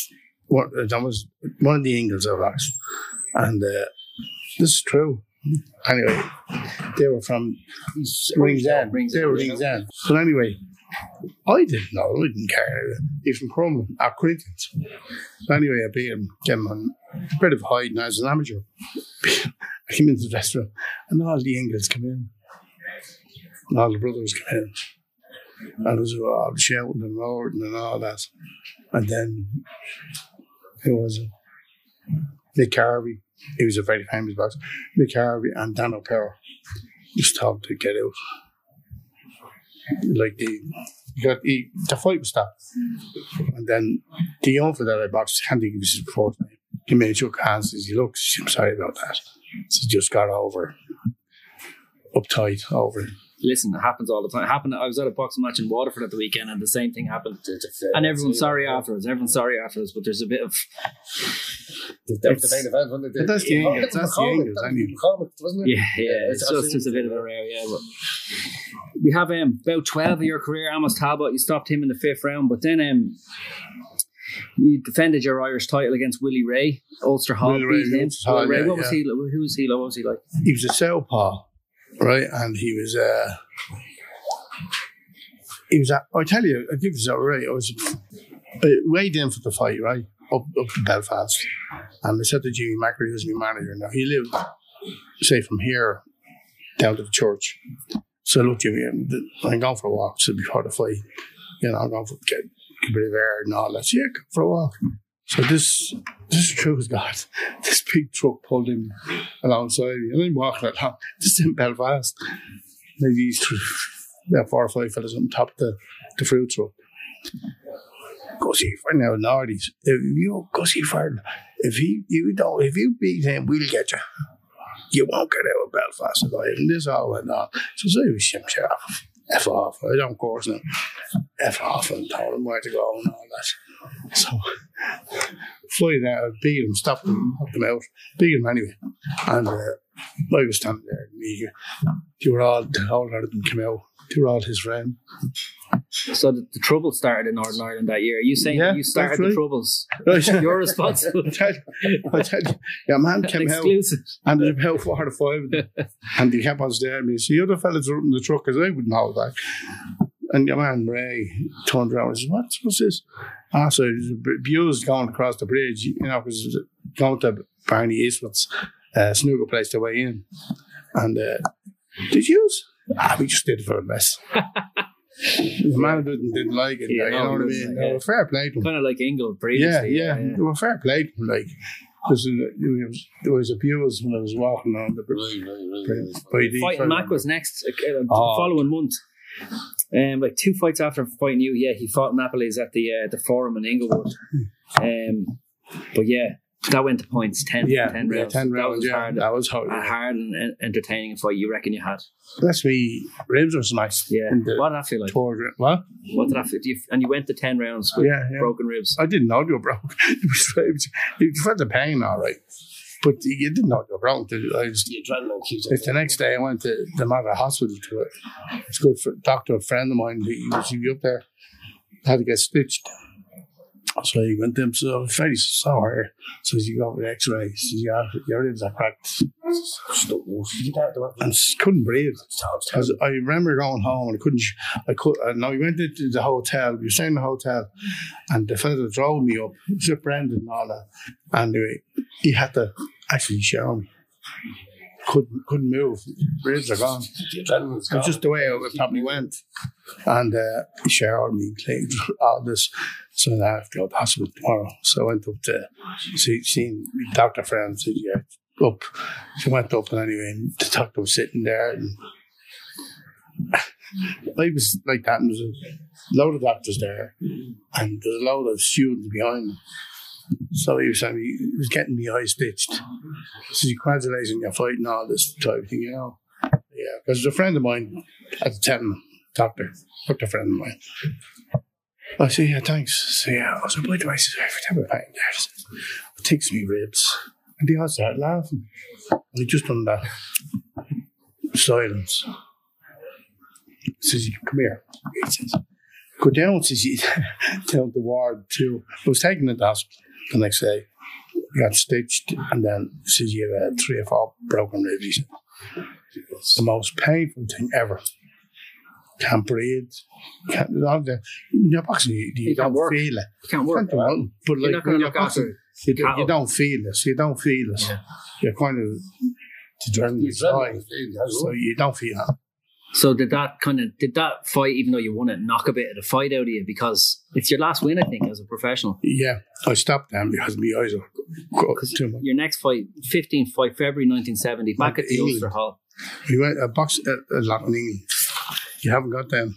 one. That was one of the Ingles of backed, and uh, this is true. Anyway, they were from Ringsend. Rings They were Ringsend. But anyway, I didn't know. I didn't care. He's from Crumlin, at Corinthians. So anyway, I beat him, gave him a bit of hiding as an amateur. [laughs] I came into the restaurant, and all the Ingles come in. And all the brothers come in. And it was all shouting and roaring and all that. And then it was uh, Nick. He was a very famous boxer. Nick Harvey and Dan O'Power just told to get out. Like the he got he, the fight was stopped. And then the young that I boxed, I can't think of his fourth name. He made shook hands, says, he looks, I'm sorry about that. He just got over uptight over it. Listen, it happens all the time. It happened. I was at a boxing match in Waterford at the weekend, and the same thing happened. And everyone's sorry afterwards. Everyone's sorry afterwards, but there's a bit of That's the main event, wasn't it? That's the Yeah, that's the McCormack, I was knew. McCormack, wasn't it? Yeah, yeah, it's, I've just, a bit of a rare, yeah. But we have um, about 12 of your career, Amos Talbot. You stopped him in the fifth round, but then um, you defended your Irish title against Willie Ray. Ulster Hall Willie Ray, beat him. Ulster Hall, Ray, yeah, what was yeah. he? like? Who was he? like? What was he like? he was a southpaw, right? And he was uh he was. I tell you, I think it was all right. I was uh, weighed in for the fight, right? Up up to Belfast, and I said to Jimmy Macri, who's my manager now, he lived say from here down to the church. So I looked at him, I'm going for a walk. So before the fight, you know, I'm going for get, get a bit of air and all that. So yeah, go for a walk. So this this as God. [laughs] This big truck pulled him alongside me. And I'm walking along. This is in Belfast. Maybe three, about four or five fellas on top of the, the fruit truck. Go see friend now, Nordies. If you go see friend, if he you don't if you beat him, we'll get you. You won't get out of Belfast alive. And this all went on. So say shim shit off. F off. I don't course now. F off and told him where to go and all that. So flying out, beat him, stopped him, knocked him out, beat him anyway. And uh, I was standing there and he, they were all the whole lot of them came out. They were all his friend. So the, the trouble started in Northern Ireland that year. Are you saying Yeah, you started that's the troubles? [laughs] Right. You're responsible. I [laughs] tell I tell you, your man came out and there's about four or five and he kept on staring me. So the other fellas were up in the truck because I wouldn't hold back. And your man Ray turned around and said, What's, what's this? Ah, so it was abused going across the bridge, you know, because going to Barney Eastwood's uh, snooker place to way in. And uh, did you? Ah, we just did it for a mess. the man didn't, didn't like it, Yeah, you no, know what I mean? doesn't, They yeah. fair play to him. Kind of like England Yeah, previously. yeah, They fair play to him, like. Because there was, there was abuse when I was walking on the bridge. by the Fighting Mack was next uh, uh, the Oh. following month. Um, like two fights after fighting you, yeah, he fought Napoles at the uh, the Forum in Inglewood. Um, but yeah, that went to points 10, yeah, 10 yeah, rounds. ten that rounds. was yeah, hard, that was hard. a hard and entertaining fight. You reckon you had? That's me. Ribs was nice. Yeah. What did that feel like? what? What did that feel? You, and you went to ten rounds with Yeah, yeah. broken ribs. I didn't know you were broke. [laughs] it was, it was, you felt the pain, all right, but you didn't know you were broke. I The adrenaline It's the next day I went to the Mater Hospital to it. It's good for doctor, a friend of mine, he was he was up there, had to get stitched. So he went to him, so face is so. So he got the x-ray. He says, yeah, your ribs are cracked. And couldn't breathe. Because I remember going home and I couldn't, I could, uh, no, we went into the hotel, we were staying in the hotel, and the fellow that drove me up, he was with Brendan and all that, and uh, he had to actually show me. Couldn't, couldn't move. Ribs are gone. It's gone. just the way it probably went. And uh, he showered me, cleaned all this. So now I have to go to hospital tomorrow. So I went up to see, seen doctor friend, said, yeah, up. I went up and anyway, and the doctor was sitting there. And [laughs] I was like that, and there was a load of doctors there, and there's a load of students behind me. So he was saying he was getting me eye stitched. He says, Congratulations, you're fighting all this type of thing, you know. yeah. Because a friend of mine at the time, doctor, doctor friend of mine. I say, yeah, thanks. So yeah, I was by the way, I said, every time I find there, it takes me ribs. And they all started laughing. And he just done that. Silence. Says, come here. He says, go down, says he, [laughs] down the ward too. I was taken to the hospital the next day. Got stitched, and then says you have uh, three or four broken ribs. It's the most painful thing ever. Can't breathe. Can't, all the, in your boxing, you, you, You can't don't work. feel it. You can't work. Can't do nothing. But You're like when you're look boxing, you, don't- you don't feel this. You don't feel this. Yeah. You're kind of the adrenaline's high, so you don't feel it. So did that kind of did that fight, even though you won it, knock a bit of the fight out of you because it's your last win, I think, as a professional. Yeah, I stopped them because my eyes are too much. Your next fight, 15th fight, February 1970, back at the England. Ulster Hall. We went a box a, a lot in England. You haven't got them,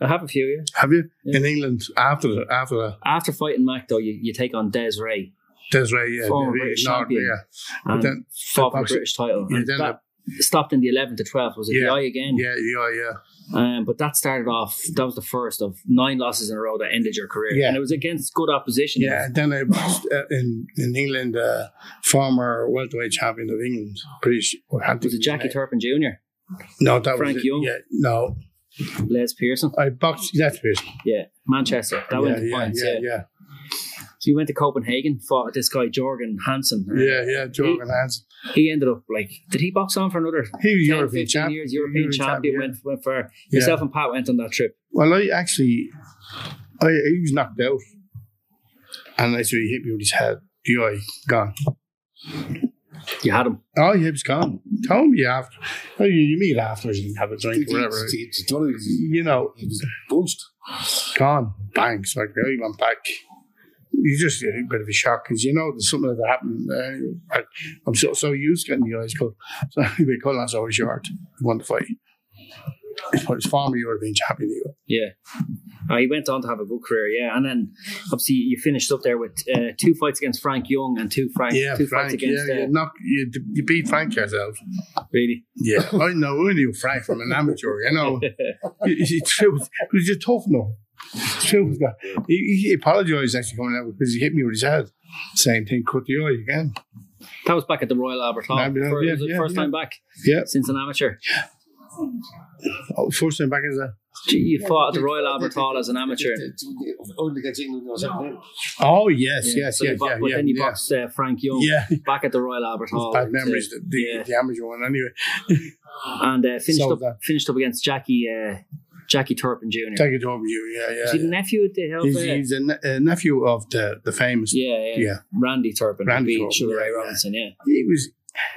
I have a few here. have you? Yeah. In England after the after the After fighting Mac, though, you, you take on Des Rea Desiree, yeah, Former the- British Nord- champion. yeah. And then fought for the British title. Yeah, And then that stopped in the 11th to 12th. Was it Yeah. the eye again? yeah, yeah, yeah. Um, but that started off, that was the first of nine losses in a row that ended your career. Yeah. And it was against good opposition. Yeah, and then I boxed uh, in in England, uh, former welterweight champion of England, British. had Was it Jackie Turpin Jr., No, that Frank was it. Young? Yeah, no, Les Pearson? I boxed. That's Pearson. Yeah, Manchester. That yeah, went to yeah, points. yeah, Yeah. yeah, So you went to Copenhagen, fought this guy Jorgen Hansen. yeah, yeah. Jorgen Hansen. He ended up like, did he box on for another He was 10, European 15 champ. years? European champion. yeah. Went, went for Yeah. yourself and Pat went on that trip. Well, I actually, I he was knocked out, and I said he hit me with his head. The eye gone. You had him. Oh, yeah, he was gone. tell me after. Oh, you, you meet afterwards and have a drink, or whatever. You know, He was boost. gone. Bang. So I went back. You just get a bit of a shock because you know there's something that happened. Uh, I, I'm so so used to getting the eyes cut. [laughs] So anyway, cut that's always short. He won the fight. He's his former European champion. he was. Yeah. Uh, he went on to have a good career, yeah. And then obviously you finished up there with uh, two fights against Frank Young and two Frank Yeah, two Frank. fights Yeah, against you, uh, knock, you, you beat Frank yourself. really. Yeah, I know. I knew Frank from an amateur. You know, he- it's true. He was just tough. It's true. He's He, he apologised actually coming out because he hit me with his head. Same thing, cut the eye again. That was back at the Royal Albert Hall. Yeah, yeah, Fir- yeah, was it yeah, first yeah. time back Yeah, since an amateur. Oh, first time back as a. Gee, you fought at the Royal Albert Hall as an amateur. Only against England was happening. Oh yes, Yeah, yes, so yes, you yeah, but yeah, then you yeah. boxed uh, Frank Young Yeah. back at the Royal Albert Hall. Bad and, memories. uh, The, the, yeah. the amateur one, anyway. [laughs] and uh, finished So up that- finished up against Jackie uh, Jackie Turpin Jr. Take it over you. Yeah, yeah. Is he the yeah. nephew of the of, He's, uh, he's a, ne- a nephew of the the famous. yeah, yeah, Yeah. Randy Turpin, Randy Randy Turpin, Sugar Ray yeah, yeah. Robinson, yeah. He was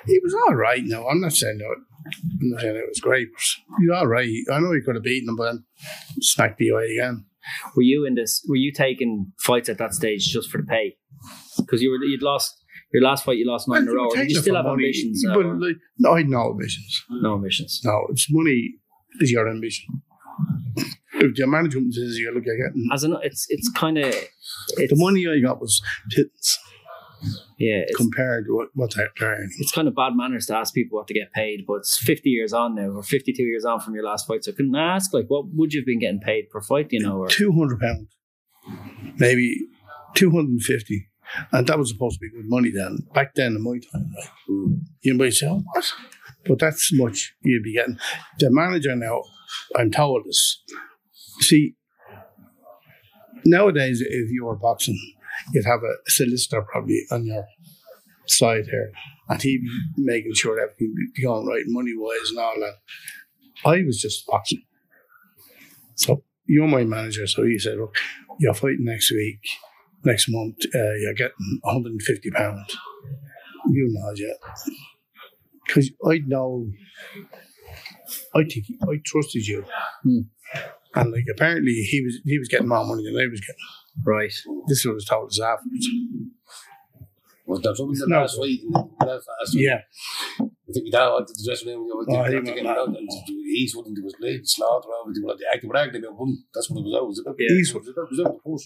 he was all right. No, I'm not saying that. Saying it was great. was all right. I know he could have beaten him, but then smacked the away again. Were you in this? Were you taking fights at that stage just for the pay? Because you were you'd lost your last fight, you lost nine in a row. Did you still have ambitions? uh, But like, no, I had no ambitions. no ambitions. No, it's money is your ambition. If your management says you look at getting As an, it's it's kind of the money I got was pittance yeah. Compared to what, what they're earning. it's kind of bad manners to ask people what to get paid, but it's 50 years on now, or 52 years on from your last fight. So can I couldn't ask, like, what would you have been getting paid per fight, you know? Or Two hundred pounds, maybe two hundred and fifty, and that was supposed to be good money then. Back then, in my time, you might say, oh, "What?" But that's much you'd be getting. The manager now, I'm told is, see, nowadays if you were boxing, you'd have a solicitor probably on your side here, and he'd be making sure everything be going right, money wise and all that. I was just boxing. So you're my manager, so he said, "Look, you're fighting next week, next month. Uh, you're getting 150 pounds. You know, yeah, because I know. I think I trusted you, Hmm. and like apparently he was he was getting more money than I was getting. Right? This is what was told us afterwards. Was there something in the last fight? in Belfast? Yeah, I think that went to the dressing room. You know, Oh, they he got to went get mad. around and East wouldn't do his slaughter over. They were acting were arguing about. That's what it was. Out. It was about Yeah. Eastwood. It was about the push.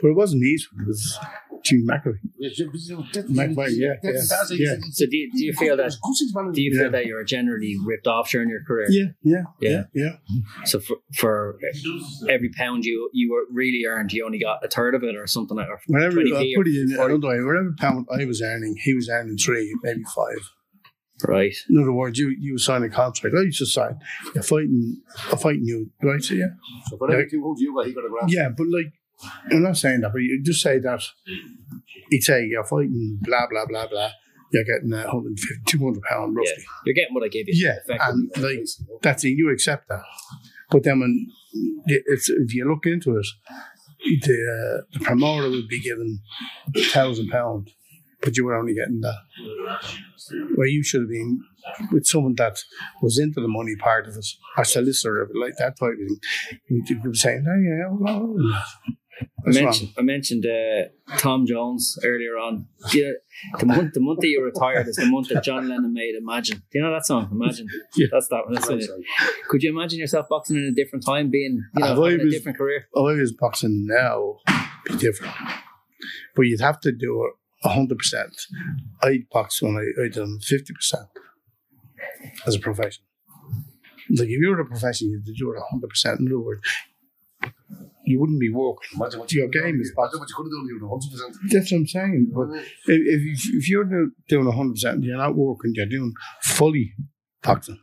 but it wasn't Eastwood. It was Gene McAvoy. McVay, McVay, yeah, yeah, yeah. So do you, do you feel that do you Yeah. feel that you're generally ripped off during your career? Yeah, yeah, Yeah. yeah, yeah. So for, for every pound you you were really earned, you only got a third of it or something like that. Whenever 20p I or put it in 40. another way, whatever pound I was earning, he was earning three, maybe five. Right. In other words, you you sign a contract. I used to sign. You're fighting, I'm fighting you, right? So yeah, So for every two hundred you got, he got a grand. yeah. But like, I'm not saying that, but you just say that. He'd say you're fighting, blah blah blah blah. You're getting a 150, 200 pound Yeah. roughly. You're getting what I gave you. Yeah, and like that's it. You accept that, but then when it's if you look into it, the uh, the promoter would be given thousand pound, but you were only getting that. Where you should have been with someone that was into the money part of it, a solicitor, like that type of thing. You'd be saying, "Oh yeah, well, I that's wrong." mentioned, I mentioned uh, Tom Jones earlier on. Yeah, the month the month that you retired is the month that John Lennon made Imagine. Do you know that song? Imagine. Yeah. That's that one. That's it. Could you imagine yourself boxing in a different time, being you know a different career? Oh, I was boxing now, be different. But you'd have to do it hundred percent. I boxed when I I done fifty percent as a profession. Like if you were a profession, you'd do it hundred percent. In other words, you wouldn't be working. Imagine what Your you game is Imagine what you could have done. You were hundred percent. That's what I'm saying. But if if, you- if you're do- doing hundred percent, you're not working. You're doing fully boxing.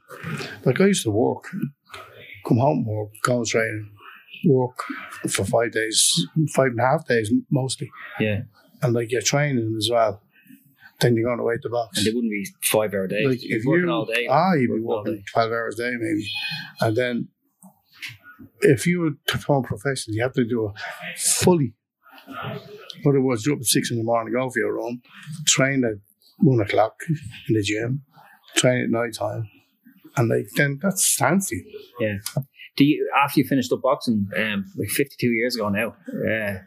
Like I used to work, come home, work, go on training, work for five days, five and a half days mostly. Yeah, and like you're training as well, then you're going away to box. and it wouldn't be five hour days. Like You'd if be working all day. ah, you'd be working all working day. twelve hours a day maybe, and then if you were to perform professionally, you have to do it fully. In other words, you up at six in the morning, go for your run, train at one o'clock in the gym, train at night time, and like then that's fancy. Yeah. Do you after you finished up boxing, um, like fifty two years ago now? Uh,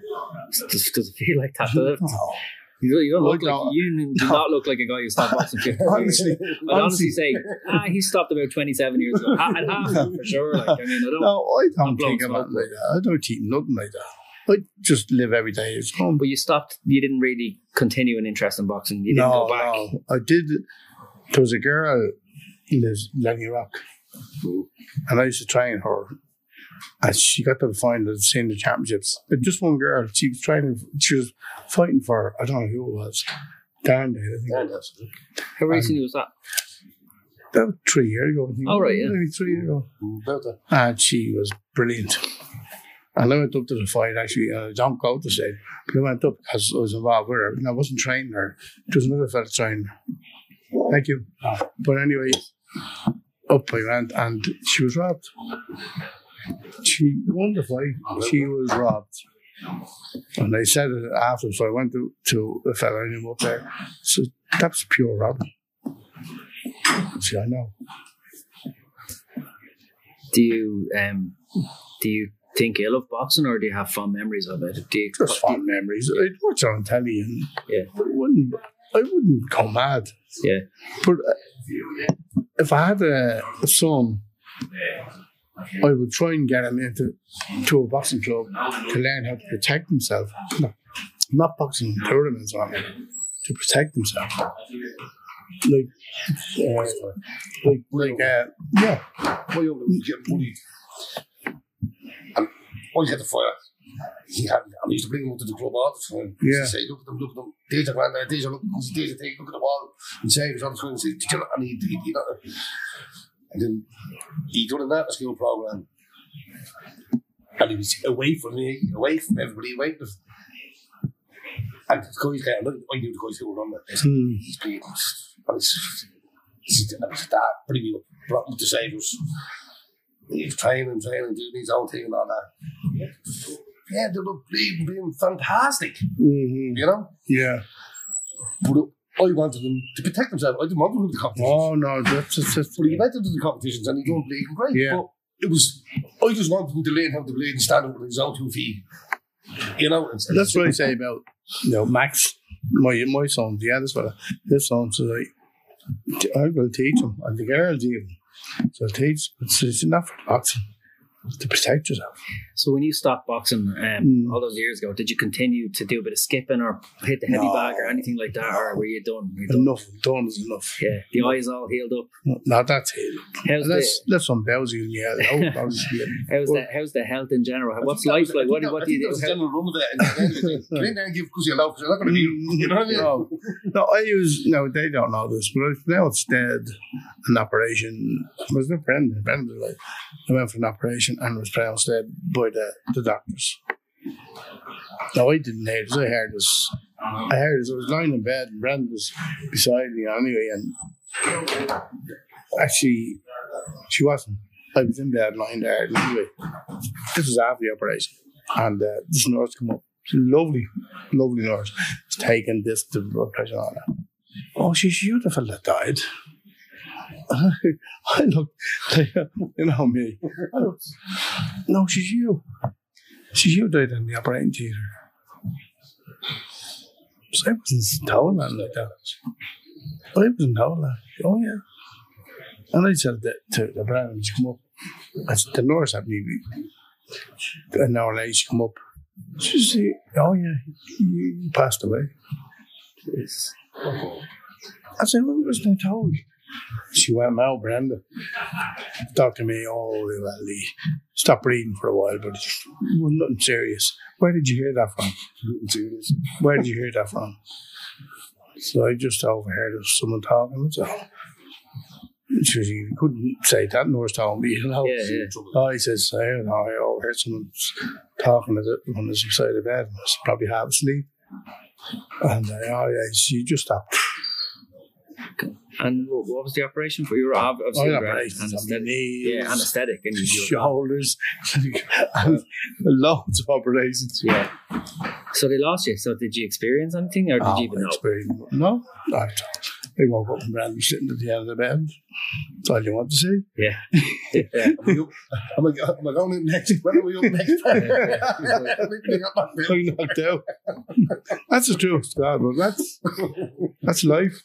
does, does it feel like that? Does it? You don't, you don't look like you do not look like a guy who stopped boxing honestly, [laughs] I'd honestly say [laughs] ah, he stopped about twenty seven years ago. I'd have for sure. Like I mean, I don't. no, I don't think about smoke. like that. I don't eat nothing like that. I just live every day as home. But you stopped. You didn't really continue an interest in boxing. You didn't no, go back. no. I did. There was a girl who lives in Lenny Rock, and I used to train her. And she got to the final of the senior championships. And Just one girl. She was training. She was fighting for. I don't know who it was. Darndale, I think. Yeah, it was. that's How um, recently was that? About three years ago. I think. Oh, right, yeah. Maybe three years ago. Mm, about that. And she was brilliant. And I went up to the fight actually. Uh, I don't go to say, but I went up because I was involved with her. And I wasn't training her. It was another fella training her. Thank you. Ah. But anyway, up I went and she was robbed. She won the fight. She was robbed. And they said it after, so I went to, to a fella I knew up there. So that's pure robbing. See, I know. Do you um do you think ill of boxing or do you have fond memories of it? Do you Just fond memories. I'd watch it on telly and Yeah. I wouldn't, I wouldn't go mad. Yeah. But uh, if I had a, a son, I would try and get him into to a boxing club to learn how to protect himself. No, not boxing tournaments or anything, to protect himself. Like, uh, like, like, uh, yeah, younger was getting bullied. And I had the fire. He had, and I used to bring him up to the club all the time. He say, look at them, look at them. These are grand, these are, look, these are, things, look at the wall. And say, he was on the screen and say, "Did you know-" and he, he, he, and then he done an after school program. And he was away from me, away from everybody, away from and the coach guys, I knew the guys who were on that. Hmm. He's been, and it's, it's, it's that, me up, brought him to Saviours. He was training, training, doing his own thing and all that. Yeah, they look being, being fantastic, Mhm. you know? yeah. But I wanted them to protect themselves. I didn't want them to the competitions. Oh no, that's just, just But he went into the competitions and he done bleeding great. Yeah. But it was, I just wanted him to learn how to play and stand up with his own two feet. You know? And, That's what I say about you know Max, my my son. Yeah, that's what I, his son says. I, I will teach him, and the girls even. So teach, but it's, it's not for boxing. To protect yourself. So when you stopped boxing um, Mm. all those years ago, did you continue to do a bit of skipping or hit the heavy No. bag or anything like that, or were you done? Were you done? Enough done is enough. Yeah, the eyes all healed up. Not that's it. How's That's the that's some Belgian yeah. out, obviously. [laughs] how's the how's the health in general? What's life like? What, do- what do you That was do? the general run of it. And then Get in there and give because you're loud because you're not going to be. [laughs] You know what I mean? No, no, I use no. They don't know this, but now it's dead. An operation it was a friend. A friend was like, I went for an operation and was pronounced dead by the, the doctors. No, I didn't hear this. I heard this. I heard this. I was lying in bed and Brenda was beside me anyway, and actually, she wasn't. I was in bed lying there anyway. This was after the operation, and uh, this nurse came up. Lovely, lovely nurse. Taking this to blood pressure all that. Oh, she's beautiful that died. I looked, you know me. I no, she's you. She's you died in the operating theatre. So I wasn't that like that. I wasn't that. Oh, yeah. And I said that to the Brown, she come up. I said, the nurse had me an hour later, she come up. She said, oh, yeah, you, you passed away. I said, well, wasn't I told? She went, Mal Brenda. Talked to me, oh, well, he stopped breathing for a while, but it was nothing serious. Where did you hear that from? Nothing serious. Where did you hear that from? So I just overheard someone talking. That's all. She you couldn't say that, nurse told me, you know. Yeah, yeah. Oh, he says, I don't know, I overheard someone talking at it on the side of the bed. I was probably half asleep. And I, oh, yeah, she just stopped. And what what was the operation for? You were ob- Oh, yeah, you were operations anesthetic. knees, Yeah, anesthetic, and [laughs] shoulders, [laughs] and loads of operations. yeah. So they lost you. So did you experience anything, or did Oh, you even know? No, I, I woke up and Brandon sitting at the end of the bed. That's all you want to see. Yeah. [laughs] yeah. Am I, am I, am I going in next? When are we up next? I'm knocked out. That's the truth, God, but that's that's life.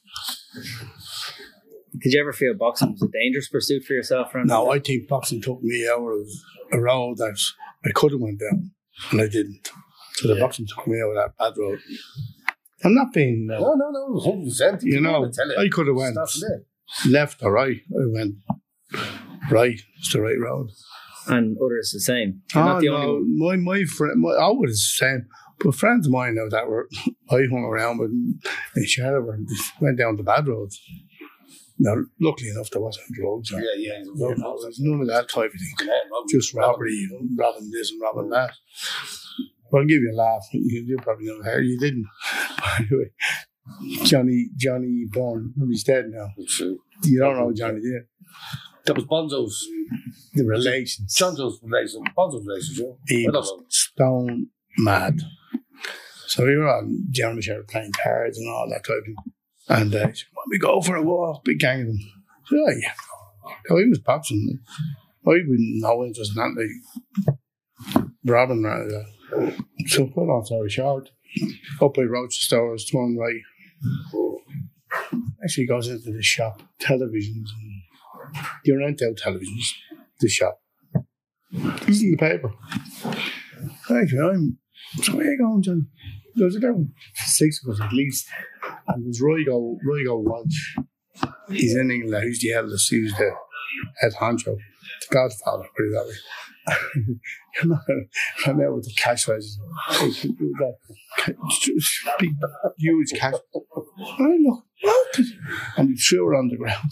Did you ever feel boxing was a dangerous pursuit for yourself? Ron? No, I think boxing took me out of a road that I could have went down, and I didn't. So the boxing took me out of that bad road. I'm not being, uh, No, no, no, hundred percent. you know, I could have went left or right. I went right. It's the right road. And others the same. You're Oh, not the no, only one. my my friend, my, I was the same. But friends of mine now that were [laughs] I hung around with in Shelburne went down the bad roads. Now, luckily enough, there wasn't drugs. Or, Yeah, yeah. no, none of that type of thing. Just robbery, robbing this and robbing that. Well, I'll give you a laugh. You, you probably know how you didn't. [laughs] By the way, Johnny Johnny Bourne, he's dead now. True. You don't know Johnny, you? That was Bonzo's. The relations. John's relation. Bonzo's relationship. he was stone mad. So we were on German share playing cards and all that type of thing. And uh, said, don't we go for a walk? Big gang of them. I said, oh, yeah. So he was boxing. I wouldn't know interest in that. Like, robbing around. So put on sorry short. Up by Roches Stores, turn right. Actually goes into the shop, televisions. And you rent out televisions, the shop. Is in the paper. Actually, I'm. So where you going, John? There's about six of us at least. And there's Roygo, Roygo Walsh. He's in England. He's the eldest. He the head honcho. The godfather, put it that way. [laughs] I'm out with the cash register. Big, huge cash. I look, what? And he threw it on the ground.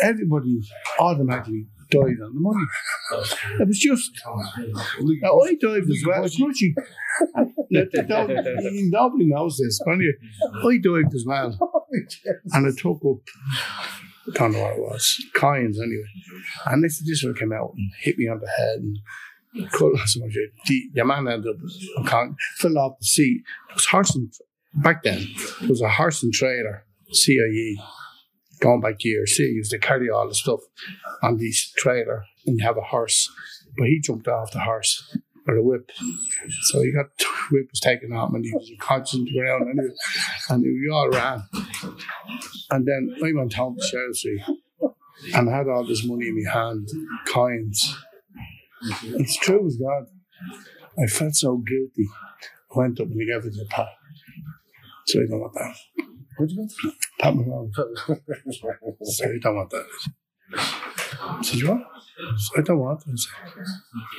Everybody automatically died on the money. It was just. Now, I dived as well. Much. Nobody knows this. Only I dived as well. And I took up, I don't know what it was, coins anyway. And this, this one came out and hit me on the head and cut so much. The, your man ended up, fell off the seat. It was horse and, back then, it was a horse and trailer, CIE, going back years. They used to carry all the stuff on this trailer and have a horse. But he jumped off the horse with a whip. So he got, [laughs] whip was taken off and he was unconscious on the ground and, he, and we all ran. And then I went home to Chelsea and I had all this money in my hand, coins. It's true as God. I felt so guilty. I went up and he gave it to Pat. So I don't want that. You go? Pat McGraw. So I don't want that. I said, you what? So I don't want that.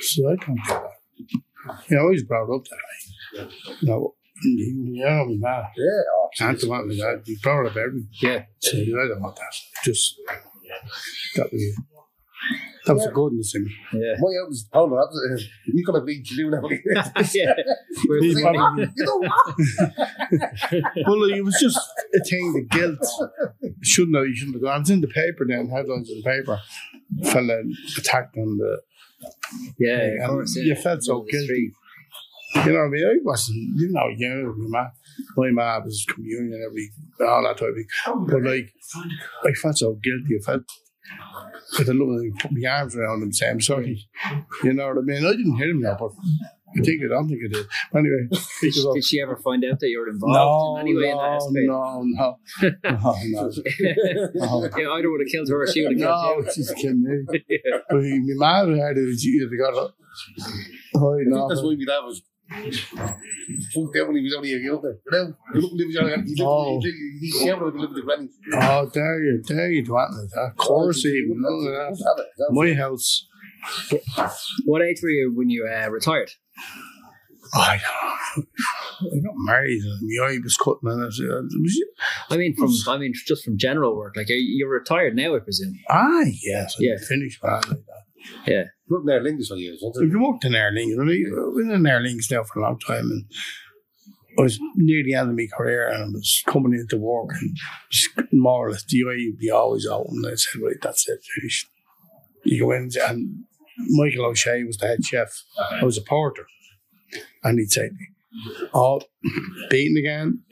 So I can't do that. He always brought up that way. No, yeah, my man. Yeah, Can't do want that. He brought up everything. Yeah. So I don't want that. Just that was that was a goodness in me. Yeah. my out was Paul. That was, uh, you could have been you now. [laughs] yeah. We're- He's we're- probably- You know what? [laughs] [laughs] Well, it was just a thing, the guilt. Shouldn't have, you shouldn't have gone. It's in the paper then, headlines in the paper. Fella attacked on the. yeah, and of course. You yeah. felt so guilty. You know what I mean? I wasn't, you know, you know, my ma, my ma was communion every, all that type of thing. But like, I felt so guilty. I felt, I had look like put my arms around him and say, I'm sorry. You know what I mean? I didn't hear him now, but I think, I don't think I did. But anyway, pick it up. Did she ever find out that you were involved No, in any way in that no, aspect? no, no, no, no. [laughs] yeah, either would have killed her or she would have No, killed you. she's kidding me. [laughs] yeah. But my mother had it, you got it. Oh, I think no. that's why my dad was fucked out when he was only a year older. You know, you look at him, he Oh. lived, he, he, he never lived the granny. Oh, there you, there you do that. Of course, even none of that. My house. What age were you when you uh, retired? Oh, I, I got married and my eye was cutting and it was, it was I mean, from I mean, just from general work. Like, you- you're retired now, I presume. ah, yes, I Yeah. finished man like that. Yeah. There, Lingus for years, wasn't If you worked in Aer Lingus, I've been in Aer Lingus now for a long time and I was near the end of my career and I was coming into work and just more or less the way you'd be always out and I said, right, that's it, finished. You go in and Michael O'Shea was the head chef. I was a porter. And he'd say me, Oh, beaten again?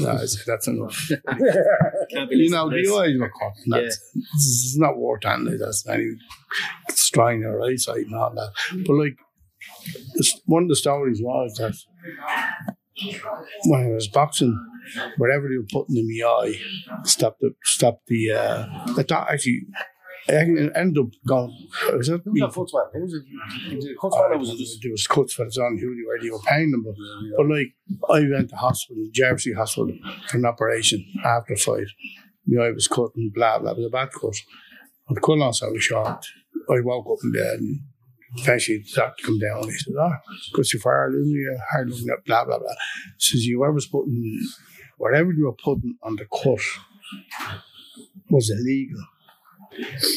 No, I said, that's enough. [laughs] Can't be you know, the eyes were cut. That's, It's not worth anything. That's any strain or eyesight and all that. But like, one of the stories was that when I was boxing, whatever they were putting in my eye, stopped the stopped the. Uh, the actually, I ended up going. Was it Who me? was that Futzman? Who was it? Was it Futzman or was it just... there was cuts for his on who they were, they were paying them, but, but like I went to hospital, Jersey Hospital, for an operation after a fight. My eye was cut and blah blah. It was a bad cut. And the cut I was short. I woke up in bed and eventually the doctor come down and he said, "Ah, because you're far you're hard looking at blah blah blah." Says you ever was putting whatever you were putting on the cut was illegal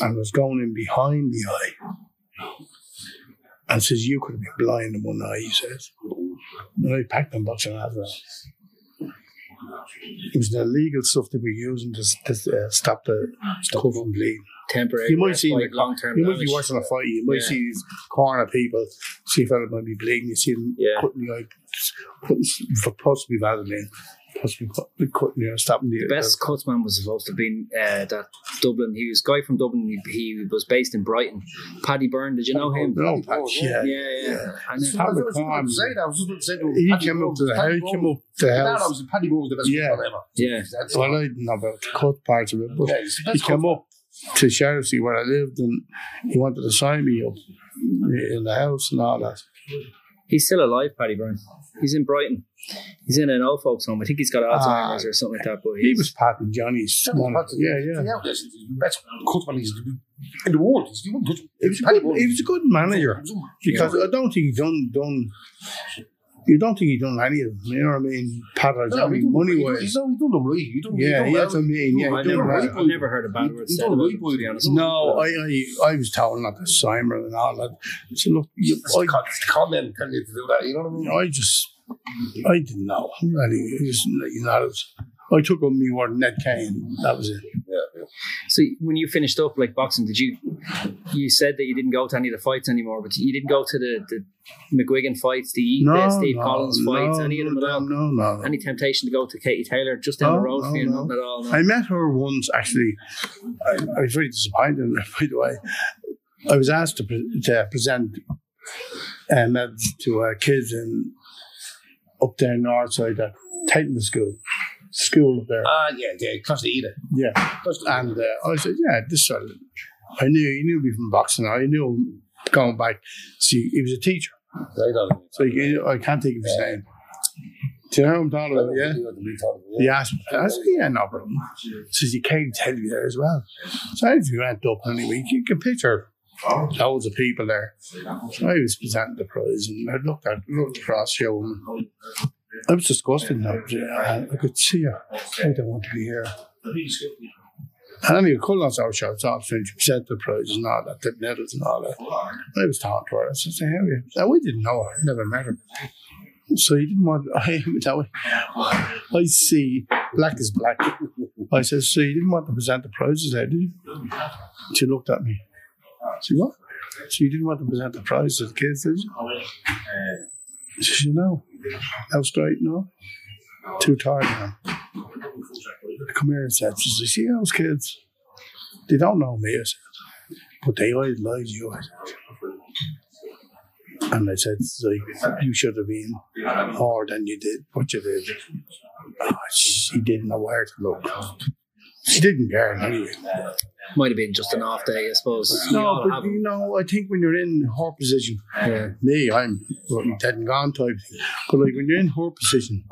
and was going in behind the eye. And says, You could have been blind in one eye, he says. And I packed them box and had that. It was the illegal stuff that we're using to, to uh, stop the cover from bleeding. Temporary. You might see respite, the long-term You might be watching a fight, you might Yeah. see these corner people, see if anyone might be bleeding, you see them Yeah. cutting the eye, putting, possibly Vaseline, possibly cut- cutting, [laughs] you know, stopping the, The best cutsman was supposed to be uh, that Dublin. He was a guy from Dublin. He, he was based in Brighton. Paddy Byrne, did you know him? No, patch, yeah. Yeah, yeah. I I know. was I was just about to say that. I was just about to say. He Paddy came up to the was house, Paddy he came up to the house. no, was Paddy Bowe was the best Yeah. ever. Yeah. That's Well, I didn't know about the cut parts of it, but Yeah, he came up to Sheriffsy where I lived and he wanted to sign me up in the house and all that. He's still alive, Paddy Byrne. He's in Brighton. He's in an old folks home. I think he's got Alzheimer's Ah. or something like that. But He he's, was patting Johnny's one. Yeah, yeah. Yeah, yes, he's the best cutsman he's in the world. He's the one touch. He was, a good, he was a good manager because I don't think he done done. You don't think he done any of them. You know what I mean? Pat or No, Johnny, he done- money he- wise. He's done, he done them right. He done, Yeah, he yeah, done that's what I mean. Yeah, I've he never, done heard, right. I've never heard a bad He- word he said done right him, to be honest. No, I, I I was told not to sign him and all that. So look, you, It's the I, con- it's the con men telling you to do that. You know what I mean? I just, I didn't know. Really, it was, you know, was, I took on me word Ned Kane. That was it. Yeah, yeah. So when you finished up like boxing, did you? You said that you didn't go to any of the fights anymore, but you didn't go to the, the McGuigan fights, the, No, the Steve no, Collins no, fights, any of them no, at all? No, no, no. Any temptation to go to Katie Taylor just down the No, road no, for you? no. Nothing at all. No. I met her once, actually. I, I was very disappointed, in her, [laughs] by the way. I was asked to, pre- to present meds to uh, kids in up there in the north side at Titan School, school there. Ah, yeah, yeah. Close to Eda. Yeah. Close to And uh, I said, yeah, this sort of, I knew, he knew me from boxing. I knew him going back. See, he was a teacher, so you, I can't think of his name. Do you know what I'm talking about? Yeah. He asked I said, yeah, no problem. He says, you can't tell you there as well. So if you went up any week, you can picture loads of people there. So I was presenting the prize and I looked at looked across woman. I was disgusted now. I I could see her. I don't want to be here. And anyway, cut long story short, it's. We set the prizes and all that, the medals and all that. I was talking to her. I said, how are you? And we didn't know her, never met her. So he didn't want, [laughs] I that way. I see, black is black. I said, so you didn't want to present the prizes there, did you? She looked at me. She what? So you didn't want to present the prizes to the kids, did you? She said, no. I was straight, no. Too tired now. Come here and said, said, see those kids? They don't know me, I said. But they idolize you, I said. And I said, you should have been more than you did, what you did. Ah, oh, she didn't know where to look. She didn't care anyway. Might have been just an off day, I suppose. You No, but have- you know, I think when you're in her position, yeah. me, I'm well, dead and gone type thing. But like when you're in her position,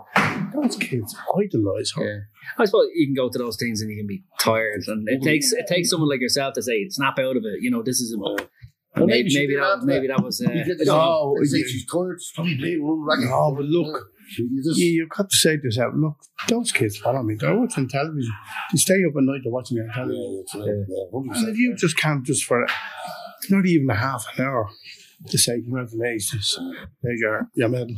those kids idolize her. Yeah. I suppose you can go to those things and you can be tired, and it takes it takes someone like yourself to say, "Snap out of it." You know, this is. Well, maybe maybe maybe be that maybe that. that was. Uh, You get I don't know. No, Let's say you- she's tired, she's probably playing one racket. No, but look, You just, you, you've got to say to yourself, look, those kids follow me. They're watching television. They stay up at night, they're watching their yeah, television. yeah, yeah, yeah, And if you just can't just for not even a half an hour to say congratulations, there's your, your medal.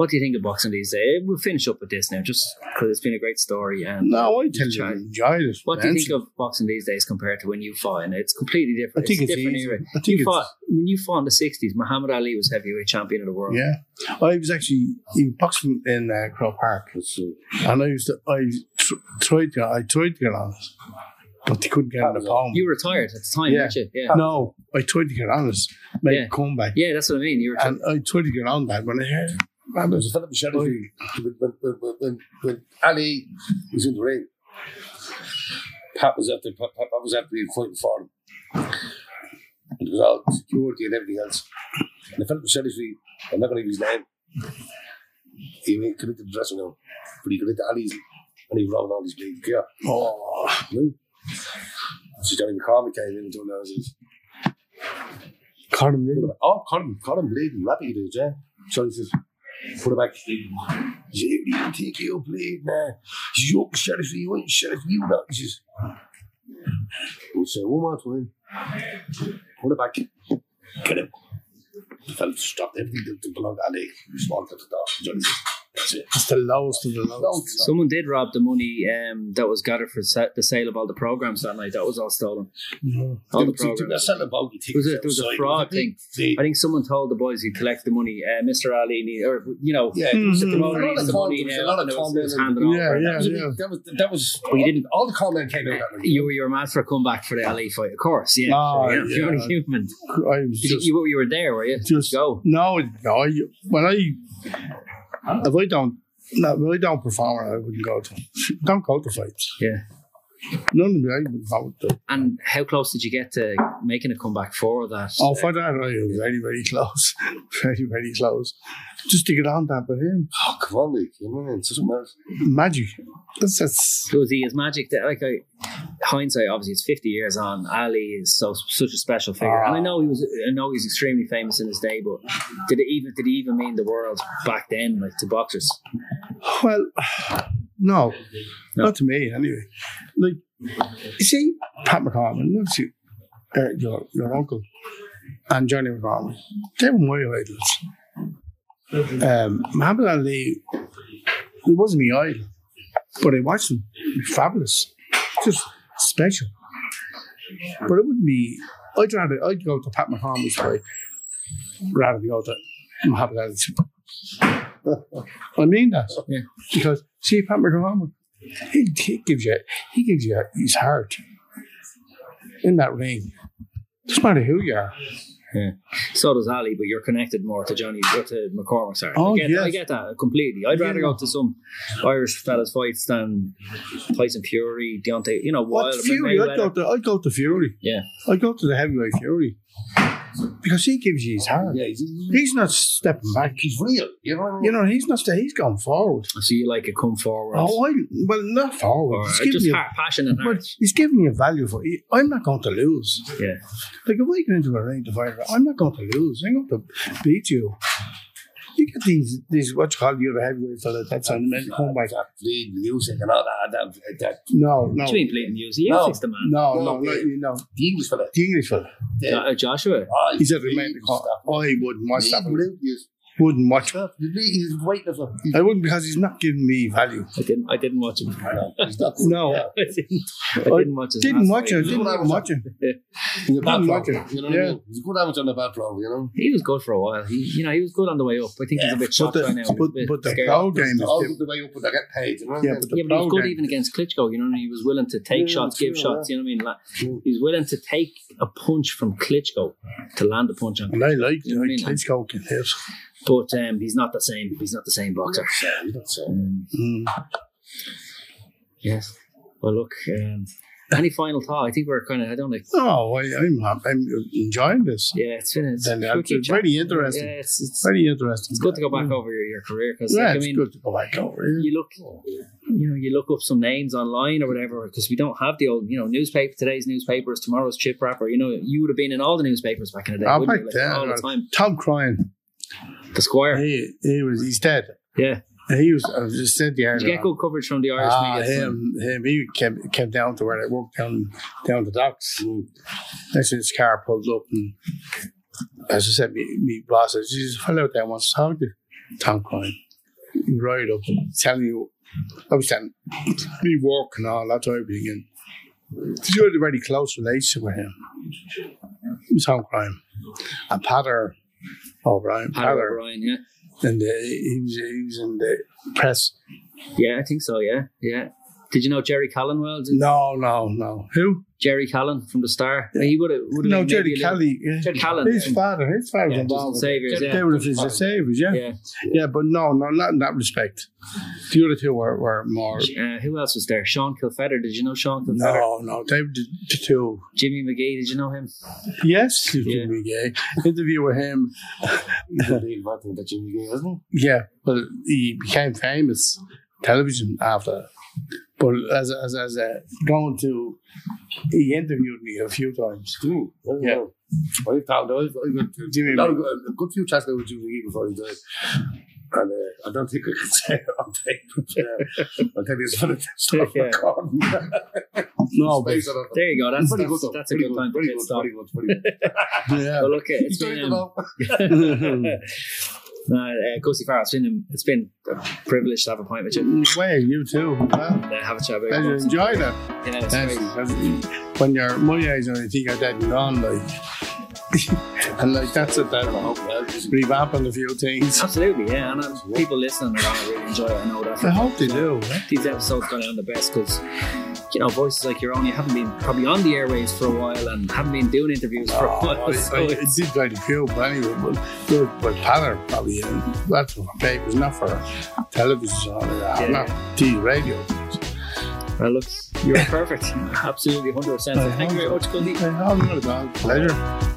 What do you think of boxing these days? We'll finish up with this now, just because it's been a great story. And No, I tell you, I Try. enjoyed it. what do you think of boxing these days compared to when you fought? And it's completely different. I think it's a different easy. era. I think you it's- fought when you fought in the sixties. Muhammad Ali was heavyweight champion of the world. Yeah, I was actually in boxing in uh, Croke Park, and I used to, I tr- tried to, I tried to get on it, but they couldn't get on the palm. You were retired at the time, Yeah. weren't you? Yeah. no, I tried to get on it, make Yeah. a comeback, Yeah, that's what I mean. You were. and I tried to get on that when I heard. Man, There was a Philip Sheriff when, when, when, when, when Ali was in the ring. Pat was after Pat, Pat was after being fighting for him. It was all security and everything else. And the Philip Sheriff, I'm not going to give his name. He went come into the dressing room, but he got into Ali's and he rolling all his bleeding gear. oh, Right? So Johnny McCormack came in and told him, I was caught him in. Oh, caught him bleeding, rapid yeah. So he says, put it back. He says, you think you're bleeding now. He says, you're sheriff, you ain't sheriff, you not. He says, we'll say one more time. Put it back. Get him. The fella stopped everything that belonged to Ali. He just walked out the door. [laughs] Johnny says, that's it. It's the lowest of the lowest. Someone did rob the money um, that was gathered for sa- the sale of all the programs that night. That was all stolen. No. All the They- they- They're programs. selling bogey There was a, tickets there was a fraud They- thing. they- I think someone told the boys who collected the money, uh, Mr. Ali, or you know, Yeah, there was a Mhm. lot needs of the money comments, a lot of was- was comments. handed over. Yeah, That was, yeah. that was that was. But you didn't- All the comment came out. You were you were mad for a comeback for the Ali fight, of course. Yeah, Oh, yeah. yeah. You're only human. I was you, just, you, you were there, were you? just go. No, no. I, when I, if I don't, no, if I don't perform, uh, I wouldn't go to. Don't go to fights. Yeah. None of me, I wouldn't. And how close did you get to making a comeback for that? Oh, for that, I was very, very close. [laughs] very, very close. Just to get on that with him. Oh, come on, Luke. You know, it's just mad. Magic. That's, that's was he as magic that like I hindsight obviously it's 50 years on ali is so such a special figure and i ah. know he was i know he's extremely famous in his day but did it even did he even mean the world back then like to boxers Well, no, not to me anyway. Like, you see, Pat McCormack, you uh, your, your uncle, and Johnny McCormack, they were my idols. Um, Muhammad Ali, he wasn't my idol, but I watched him. Fabulous, just special. But it wouldn't be, I'd rather, I'd go to Pat McCormack's fight rather than go to Muhammad Ali's [laughs] I mean that. Yeah. Because see Pat McCormack, he, he gives you he gives you his heart in that ring. Doesn't matter who you are. yeah so does ali but you're connected more to johnny or to mccormack sorry Oh, I, get, I get that completely i'd rather go to some irish fellas fights than tyson fury Deontay, you know What Fury? I'd go to I'd go to Fury. yeah I'd go to the heavyweight Fury. Because he gives you his oh, hand. Yeah, he's, he's, He's not stepping back. he's real. You know what I mean? You know, he's not. He's going forward. I so see you like a come forward. Oh, I, well, not forward. or He's giving just you, heart, passion and but heart. he's giving you value for. I'm not going to lose. Yeah. Like if I get into a ring to fight, I'm not going to lose. I'm going to beat you. You get these these what you call the other heavyweight fella that's on the men come back. that bleed music and all that. That, that No, no, do you mean bleeding music? No. the man. no, No, no, no, yeah. you know, the English fella. the English fella. Yeah. Uh, Joshua. Oh, He said bleed remain the stuff. call. I wouldn't watch that. Bleed blues. Wouldn't watch. Stuff. He's bleed- He's waiting for. He's, I wouldn't because he's not giving me value. I didn't. I didn't watch him. I know. He's not [laughs] good. No. Yeah. I didn't. I oh, didn't watch his Didn't watch fight. it. Didn't even watch it. He's a bad Didn't watch it. You know what Yeah. I mean? He's a good amateur on the bad pro, you know? He was good for a while. He, you know, he was good on the way up. I think he's a bit But shocked the, right now. But, but the pro game is oh, All the way up when they get paid, you know? Yeah, but the Yeah, but he was good game. even against Klitschko. You know, and he was willing to take Yeah, shots, give true, shots. You know what I mean? Like, True. he's willing to take a punch from Klitschko to land a punch on. And I like You know I like Klitschko can hit. But um, he's not the same. He's not the same boxer. He's. Um, Mm. yes. Well, look. Um, any final thought? I think we're kind of. I don't know. No, I, I'm. I'm enjoying this. Yeah, it's been. It's, And we'll that's- keep it's very interesting. Yeah, it's it's, Very interesting. it's good to go back over your, your career because Yeah, like, I it's mean, good to go back over. Yeah. you look, you know, you look up some names online or whatever because we don't have the old, you know, newspaper. Today's newspaper is tomorrow's chip wrapper. You know, you would have been in all the newspapers back in the day, Oh, wouldn't back you? Like, then, all the time. Tom Cryan, The Squire, he, he was he's dead. yeah. He was. I just said the Did you get good coverage from the Irish Ah, media? him, him. He kept kept down to where I walked down down the docks. Next his car pulled up, and as I said, me, me boss says, "There's a fellow out there wants to talk to you." Tom Cryan, right up, telling you, I was telling me work and all that type of thing. And you had a very close relationship with him. Tom Cryan and Patter O'Brien. Patter, O'Brien, yeah. and uh, he was he was in the press. Yeah, I think so, yeah. Yeah. Did you know Gerry Callan well? Did- No, no, no. Who? Gerry Callan from the Star? He would have. Would have No, Jerry maybe a Kelly. yeah. Gerry Callan. His father, his father was Yeah, involved. just the Saviours, yeah. They were the saviors, yeah. Yeah. yeah. but no, no, not in that respect. The other two were, were more. Uh, who else was there? Sean Kilfeather. Did you know Sean Kilfeather? No, no, they were the, the two. Jimmy Magee. Did you know him? Yes, Yeah. Jimmy Gay. Interview with him. He's a lead veteran that Jimmy Gay, isn't he? Yeah, but he became famous television after. But as as as a going to, he interviewed me a few times. Jimmy. Yeah. I've talked, I've, I've got Jimmy a, a good few chats with Jimmy Gay before he died. And uh, I don't think I can [laughs] say it on tape, but uh, I'll tell you of the stuff Yeah. [laughs] No, but Space it up. There you go. That's that's, good, though. that's a Very good time to very good. Very good, very good. [laughs] yeah. Well, look, it's been um, know. uh, Gussie Farrell. It's been it's been a privilege to have a pint with you. Well, you too. Well, uh, have a chat about I your enjoy that. You know, great. when you're my age and I think you're dead and gone, like, [laughs] and like that's it. That revamping a few things. Absolutely, yeah. And um, people listening are going to really enjoy it. I know that. I hope they do. These episodes going on the best because, you know, voices like your own, you haven't been probably on the airwaves for a while and haven't been doing interviews for a Oh, while. I, so I, I it's- did very few, but anyway, but good. But Patter probably, and that's for papers, not for television or Yeah. not TV, radio. well, look, you're perfect. [laughs] Absolutely, 100%. So thank you very much, Gundy. Not at all. Pleasure.